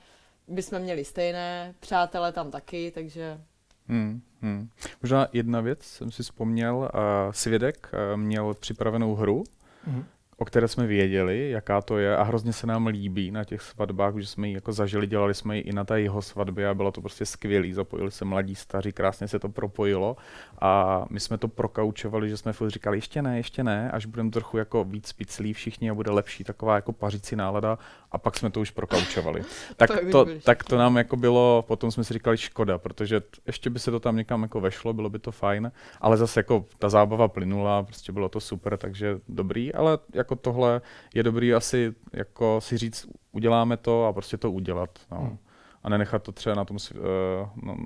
bychom měli stejné, přátelé tam taky, takže Hmm, hmm. Možná jedna věc jsem si vzpomněl. Uh, Svědek uh, měl připravenou hru, Mhm. O které jsme věděli, jaká to je a hrozně se nám líbí na těch svatbách, že jsme ji jako zažili, dělali jsme ji i na té jeho svatbě a bylo to prostě skvělý. Zapojili se mladí, staří, krásně se to propojilo a my jsme to prokaučovali, že jsme furt říkali ještě ne, ještě ne, až budeme trochu jako víc piclí všichni a bude lepší taková jako pařící nálada a pak jsme to už prokaučovali. [laughs] tak, to, tak to nám jako bylo, potom jsme si říkali škoda, protože ještě by se to tam někam jako vešlo, bylo by to fajn, ale zase jako ta zábava plynula, prostě bylo to super, takže dobrý, ale jako tohle je dobrý asi jako si říct, uděláme to a prostě to udělat. No. Hmm. A nenechat to třeba na tom, eh,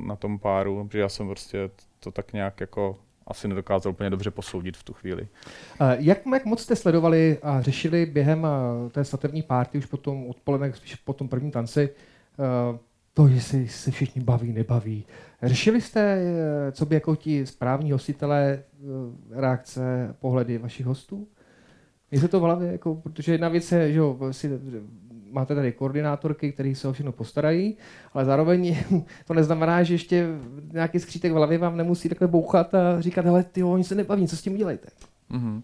na, tom páru, protože já jsem prostě to tak nějak jako asi nedokázal úplně dobře posoudit v tu chvíli. Eh, Jak, jak moc jste sledovali a řešili během eh, té svatební párty, už potom odpoledne, spíš po tom prvním tanci, to, jestli se všichni baví, nebaví. Řešili jste, co by jako ti správní hostitelé, reakce, pohledy vašich hostů? Je se to v hlavě, jako, protože jedna věc je, že jo, si, máte tady koordinátorky, které se o všechno postarají, ale zároveň [laughs] to neznamená, že ještě nějaký skřítek v hlavě vám nemusí takhle bouchat a říkat, hele, ty oni se nebaví, co s tím udělejte. Mhm.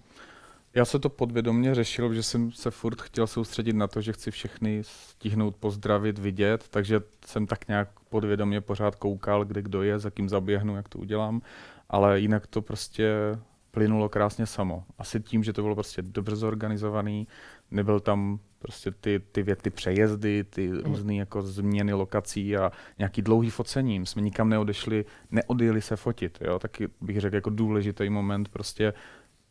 Já se to podvědomně řešil, že jsem se furt chtěl soustředit na to, že chci všechny stihnout pozdravit, vidět, takže jsem tak nějak podvědomě pořád koukal, kde kdo je, za kým zaběhnu, jak to udělám, ale jinak to prostě plynulo krásně samo. Asi tím, že to bylo prostě dobře zorganizovaný, nebyl tam prostě ty, ty věty přejezdy, ty různé jako změny lokací a nějaký dlouhý focením. Jsme nikam neodešli, neodjeli se fotit. Jo? Taky bych řekl jako důležitý moment prostě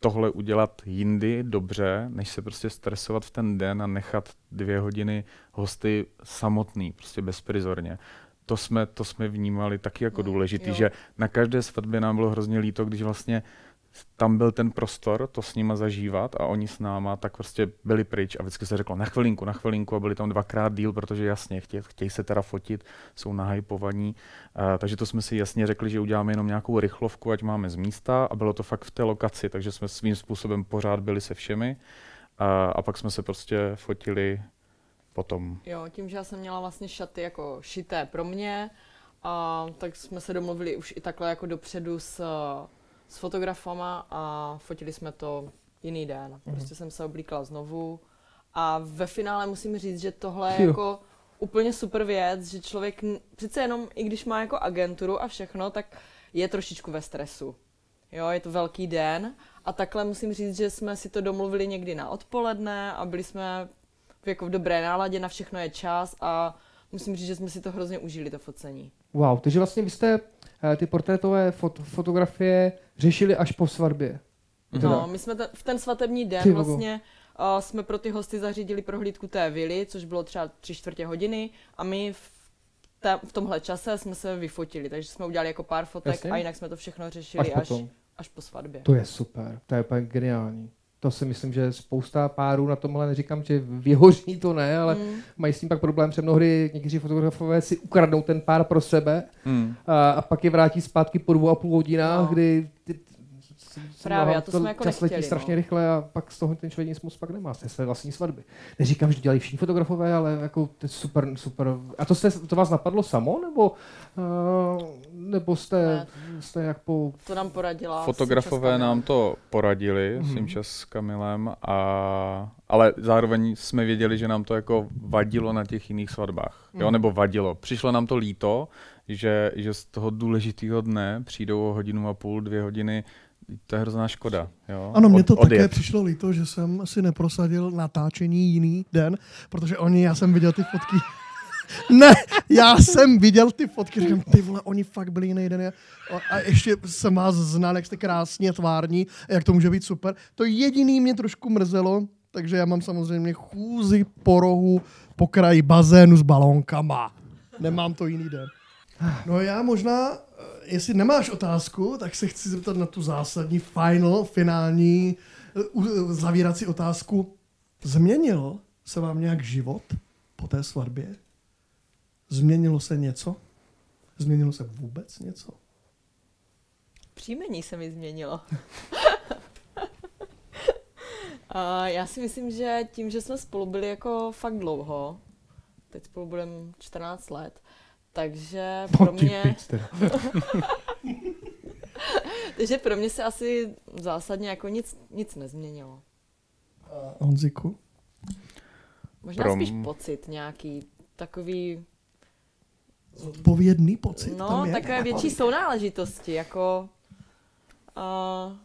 tohle udělat jindy dobře, než se prostě stresovat v ten den a nechat dvě hodiny hosty samotný, prostě bezprizorně. To jsme, to jsme vnímali taky jako Mm, důležitý, jo. že na každé svatbě nám bylo hrozně líto, když vlastně tam byl ten prostor to s nima zažívat a oni s náma tak prostě byli pryč a vždycky se řeklo na chvilinku, na chvilinku a byli tam dvakrát díl, protože jasně chtějí, chtějí se teda fotit, jsou nahypovaní, uh, takže to jsme si jasně řekli, že uděláme jenom nějakou rychlovku, ať máme z místa a bylo to fakt v té lokaci, takže jsme svým způsobem pořád byli se všemi uh, a pak jsme se prostě fotili potom. Jo, tím, že já jsem měla vlastně šaty jako šité pro mě, a tak jsme se domluvili už i takhle jako dopředu s, s fotografama a fotili jsme to jiný den. Prostě jsem se oblíkla znovu a ve finále musím říct, že tohle je jako úplně super věc, že člověk přece jenom, i když má jako agenturu a všechno, tak je trošičku ve stresu. Jo, je to velký den a takhle musím říct, že jsme si to domluvili někdy na odpoledne a byli jsme jako v dobré náladě, na všechno je čas a musím říct, že jsme si to hrozně užili, to focení. Wow, takže vlastně vy jste eh, ty portrétové fot- fotografie řešili až po svatbě. Teda. No, my jsme ten, v ten svatební den Ty vlastně uh, jsme pro ty hosty zařídili prohlídku té vily, což bylo třeba tři čtvrtě hodiny a my v, ta, v tomhle čase jsme se vyfotili, takže jsme udělali jako pár fotek Jasně. a jinak jsme to všechno Až řešili až, potom. až po svatbě. To je super, to je úplně geniální. To si myslím, že spousta párů na tomhle, neříkám, že vyhoří to ne, ale Mm. mají s tím pak problém, že mnohdy někteří fotografové si ukradnou ten pár pro sebe Hmm. a, a pak je vrátí zpátky po dvou a půl hodinách, No. kdy ty, Právě, a to jsme jako čas letí nechtěli, strašně no. rychle a pak z toho ten člověk nic moc pak nemá, z té své vlastní svatby. Neříkám, že to dělají všichni fotografové, ale jako to je super, super. A to, jste, to vás napadlo samo, nebo, uh, nebo jste, Ne. jste jak po... To nám poradila Fotografové nám to poradili, Mhm. mm-hmm. Simča s Kamilem, a, ale zároveň jsme věděli, že nám to jako vadilo na těch jiných svatbách. Jo, Mhm. nebo vadilo. Přišlo nám to líto, že, že z toho důležitého dne přijdou o hodinu a půl, dvě hodiny, to je hrozná škoda. Jo? Ano, mně to Od- také odjet. přišlo líto, že jsem si neprosadil natáčení jiný den, protože oni, já jsem viděl ty fotky. [laughs] ne, já jsem viděl ty fotky, říkám, ty vole, oni fakt byli jiný den. A- ještě jsem vás znal, jak jste krásně tvární, jak to může být super. To jediný mě trošku mrzelo, takže já mám samozřejmě chůzi po rohu, po kraji bazénu s balónkama. Nemám to jiný den. No já možná, jestli nemáš otázku, tak se chci zeptat na tu zásadní final, finální eh, u- zavírací otázku. Změnil se vám nějak život po té svatbě? Změnilo se něco? Změnilo se vůbec něco? Příjmení se mi změnilo. A [laughs] já si myslím, že tím, že jsme spolu byli jako fakt dlouho, teď spolu budeme 14 let, takže [laughs] pro mě, [laughs] takže pro mě se asi zásadně jako nic, nic nezměnilo. A Honziku? Možná Pro spíš pocit nějaký, takový, Odpovědný pocit no, tam je? takové větší sounáležitosti, jako uh,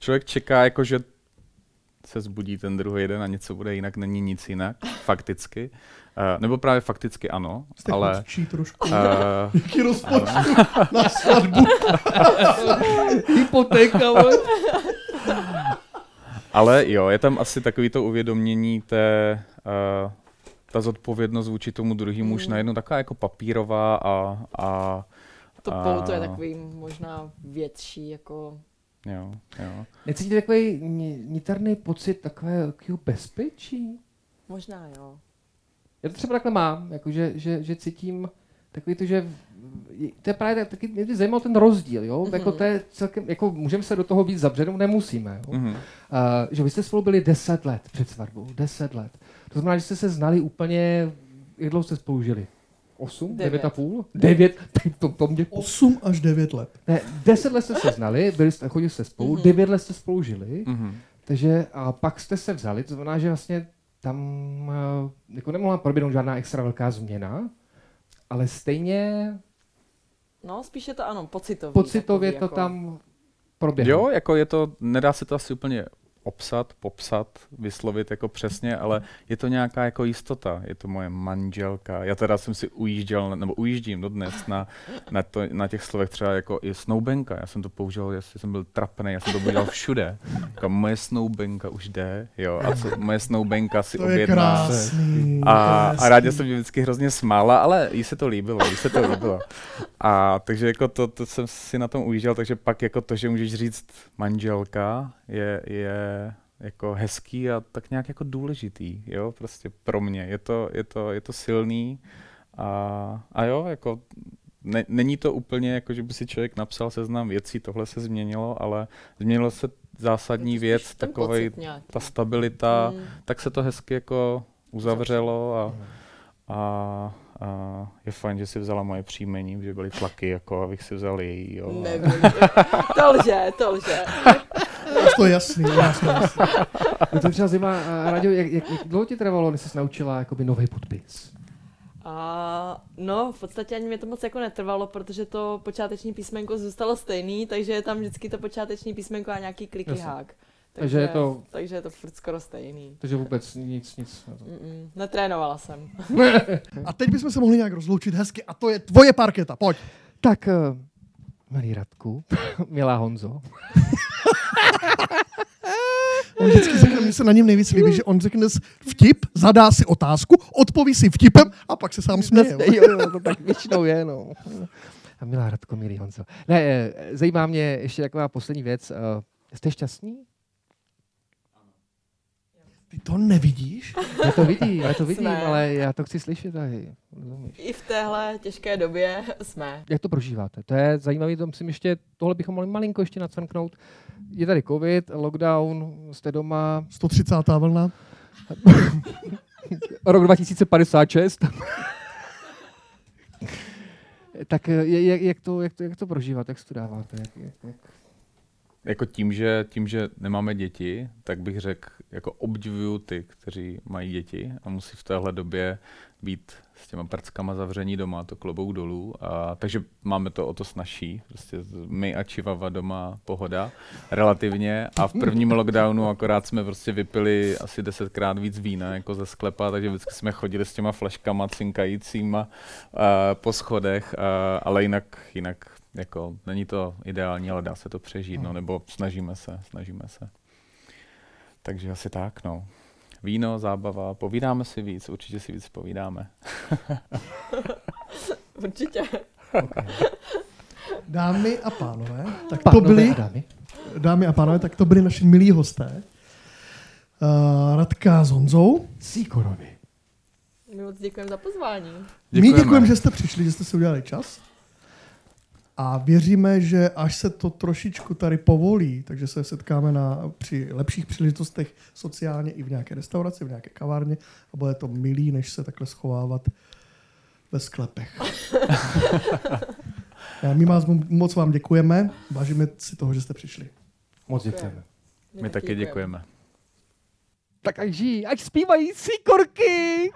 Člověk čeká, jako, že se zbudí ten druhý den a něco bude jinak, není nic jinak, fakticky. Uh, nebo právě fakticky ano, Jste ale... chudší trošku. Uh, [laughs] Jaký rozpočtu [laughs] na svatbu? [laughs] Hypotéka. Ale jo, je tam asi takový to uvědomění té, uh, ta zodpovědnost vůči tomu druhému už Mm. najednou taková jako papírová a, a to A- pouto je takový možná větší, jako jo, jo. Necítíte takový ni- niterný pocit takového bezpečí? možná jo. Já to třeba takhle mám, jako že, že, že cítím takový to, že to je právě taky, mě by zajímal ten rozdíl, jo? Mm-hmm. Jako to je celkem, jako můžeme se do toho víc zabřednout, nemusíme, jo? Mhm. Uh, že vy jste spolu byli 10 let před svatbou, 10 let. To znamená, že jste se znali úplně, jak dlouho jste spolu žili? 8? Devět. 9 a půl? 9? [laughs] To, to mě... 8 až 9 let. Ne, 10 let jste se znali, byli jste, chodili jste spolu, Mhm. 9 let jste spolu žili, Mhm. takže a pak jste se vzali, to znamená, že vlastně tam eh, jako nemohla proběhnout žádná extra velká změna, ale stejně No, spíš je to ano, pocitově takový to tam proběhlo. Jo, jako je to, nedá se to asi úplně obsat, popsat, vyslovit jako přesně, ale je to nějaká jako jistota. Je to moje manželka. Já teda jsem si ujížděl, nebo ujíždím dodnes na, na, to, na těch slovech třeba jako i snoubenka. Já jsem to použil, jestli jsem byl trapný, já jsem to použil všude. Jako moje snoubenka už jde, jo, a co, moje snoubenka si To je objedná. krásný. A, krásný. a Rádě se mi vždycky hrozně smála, ale jí se to líbilo, jí se to líbilo. A takže jako to, to jsem si na tom ujížděl, takže pak jako to, že můžeš říct manželka, je, je jako hezký a tak nějak jako důležitý, jo, prostě pro mě. Je to, je to, je to silný a, a jo, jako ne, není to úplně jako, že by si člověk napsal seznam věcí, tohle se změnilo, ale změnilo se zásadní věc, takovej, nějaký. ta stabilita, Mm, tak se to hezky jako uzavřelo a, a, a je fajn, že si vzala moje příjmení, že byly tlaky, jako abych si vzal její. Jo. Nevím. to lže, to lže. [laughs] To je jasný, nás to je jasný. To [laughs] třeba zajímá, a Raďo, jak, jak, jak dlouho ti trvalo, než jsi naučila jakoby nový podpis? A no, v podstatě ani mě to moc jako netrvalo, protože to počáteční písmenko zůstalo stejný, takže je tam vždycky to počáteční písmenko a nějaký kliky Jasně. hák. Takže je to- takže je to furt skoro stejný. Takže vůbec nic, nic. Mm-mm, netrénovala jsem. [laughs] A teď bychom se mohli nějak rozloučit hezky a to je tvoje parketa, pojď. Tak, uh, milý Radku, [laughs] milá Honzo, On vždycky řekne, mně se na něm nejvíc líbí, že on řekne vtip, zadá si otázku, odpoví si vtipem a pak se sám směje. jo, jo, to tak většinou je, no. A milá Radko, milý Honzo. Ne, eh, zajímá mě ještě taková poslední věc. eh, Jste šťastní? Ty to nevidíš? Já to vidím, já to vidím, Jsme. ale já to chci slyšet taky. Rozumíš? I v téhle těžké době jsme. Jak to prožíváte? To je zajímavé, to musím ještě, tohle bychom mohli malinko ještě nacvrknout. Je tady covid, lockdown, jste doma, 130. vlna. [laughs] rok 2056. [laughs] tak jak, jak, to, jak, to, jak to prožíváte, jak si to dáváte? Jak, jak, jak... Jako tím že, tím, že nemáme děti, tak bych řekl, jako obdivuju ty, kteří mají děti a musí v téhle době být s těma prckama zavření doma, to klobouk dolů. A, takže máme to o to snažší. Prostě my a Čivava doma pohoda relativně. A v prvním lockdownu akorát jsme prostě vypili asi desetkrát víc vína jako ze sklepa, takže vždycky jsme chodili s těma flaškama cinkajícíma uh, po schodech, uh, ale jinak, jinak jako není to ideální, ale dá se to přežít, no, nebo snažíme se, snažíme se. Takže asi tak, no. Víno, zábava, povídáme si víc, určitě si víc povídáme. [laughs] Určitě. Dámy a pánové, tak to Pánové byly, a dámy. dámy a pánové, tak to byli naši milí hosté. Uh, Radka s Honzou. Síkorovi. My moc děkujeme za pozvání. My děkujeme, že jste přišli, že jste si udělali čas. A věříme, že až se to trošičku tady povolí, takže se setkáme na, při lepších příležitostech sociálně i v nějaké restauraci, v nějaké kavárně a bude to milý, než se takhle schovávat ve sklepech. [laughs] A My vás moc vám děkujeme, vážíme si toho, že jste přišli. Moc děkujeme. My taky děkujeme. Tak ať žijí, ať zpívají síkorky!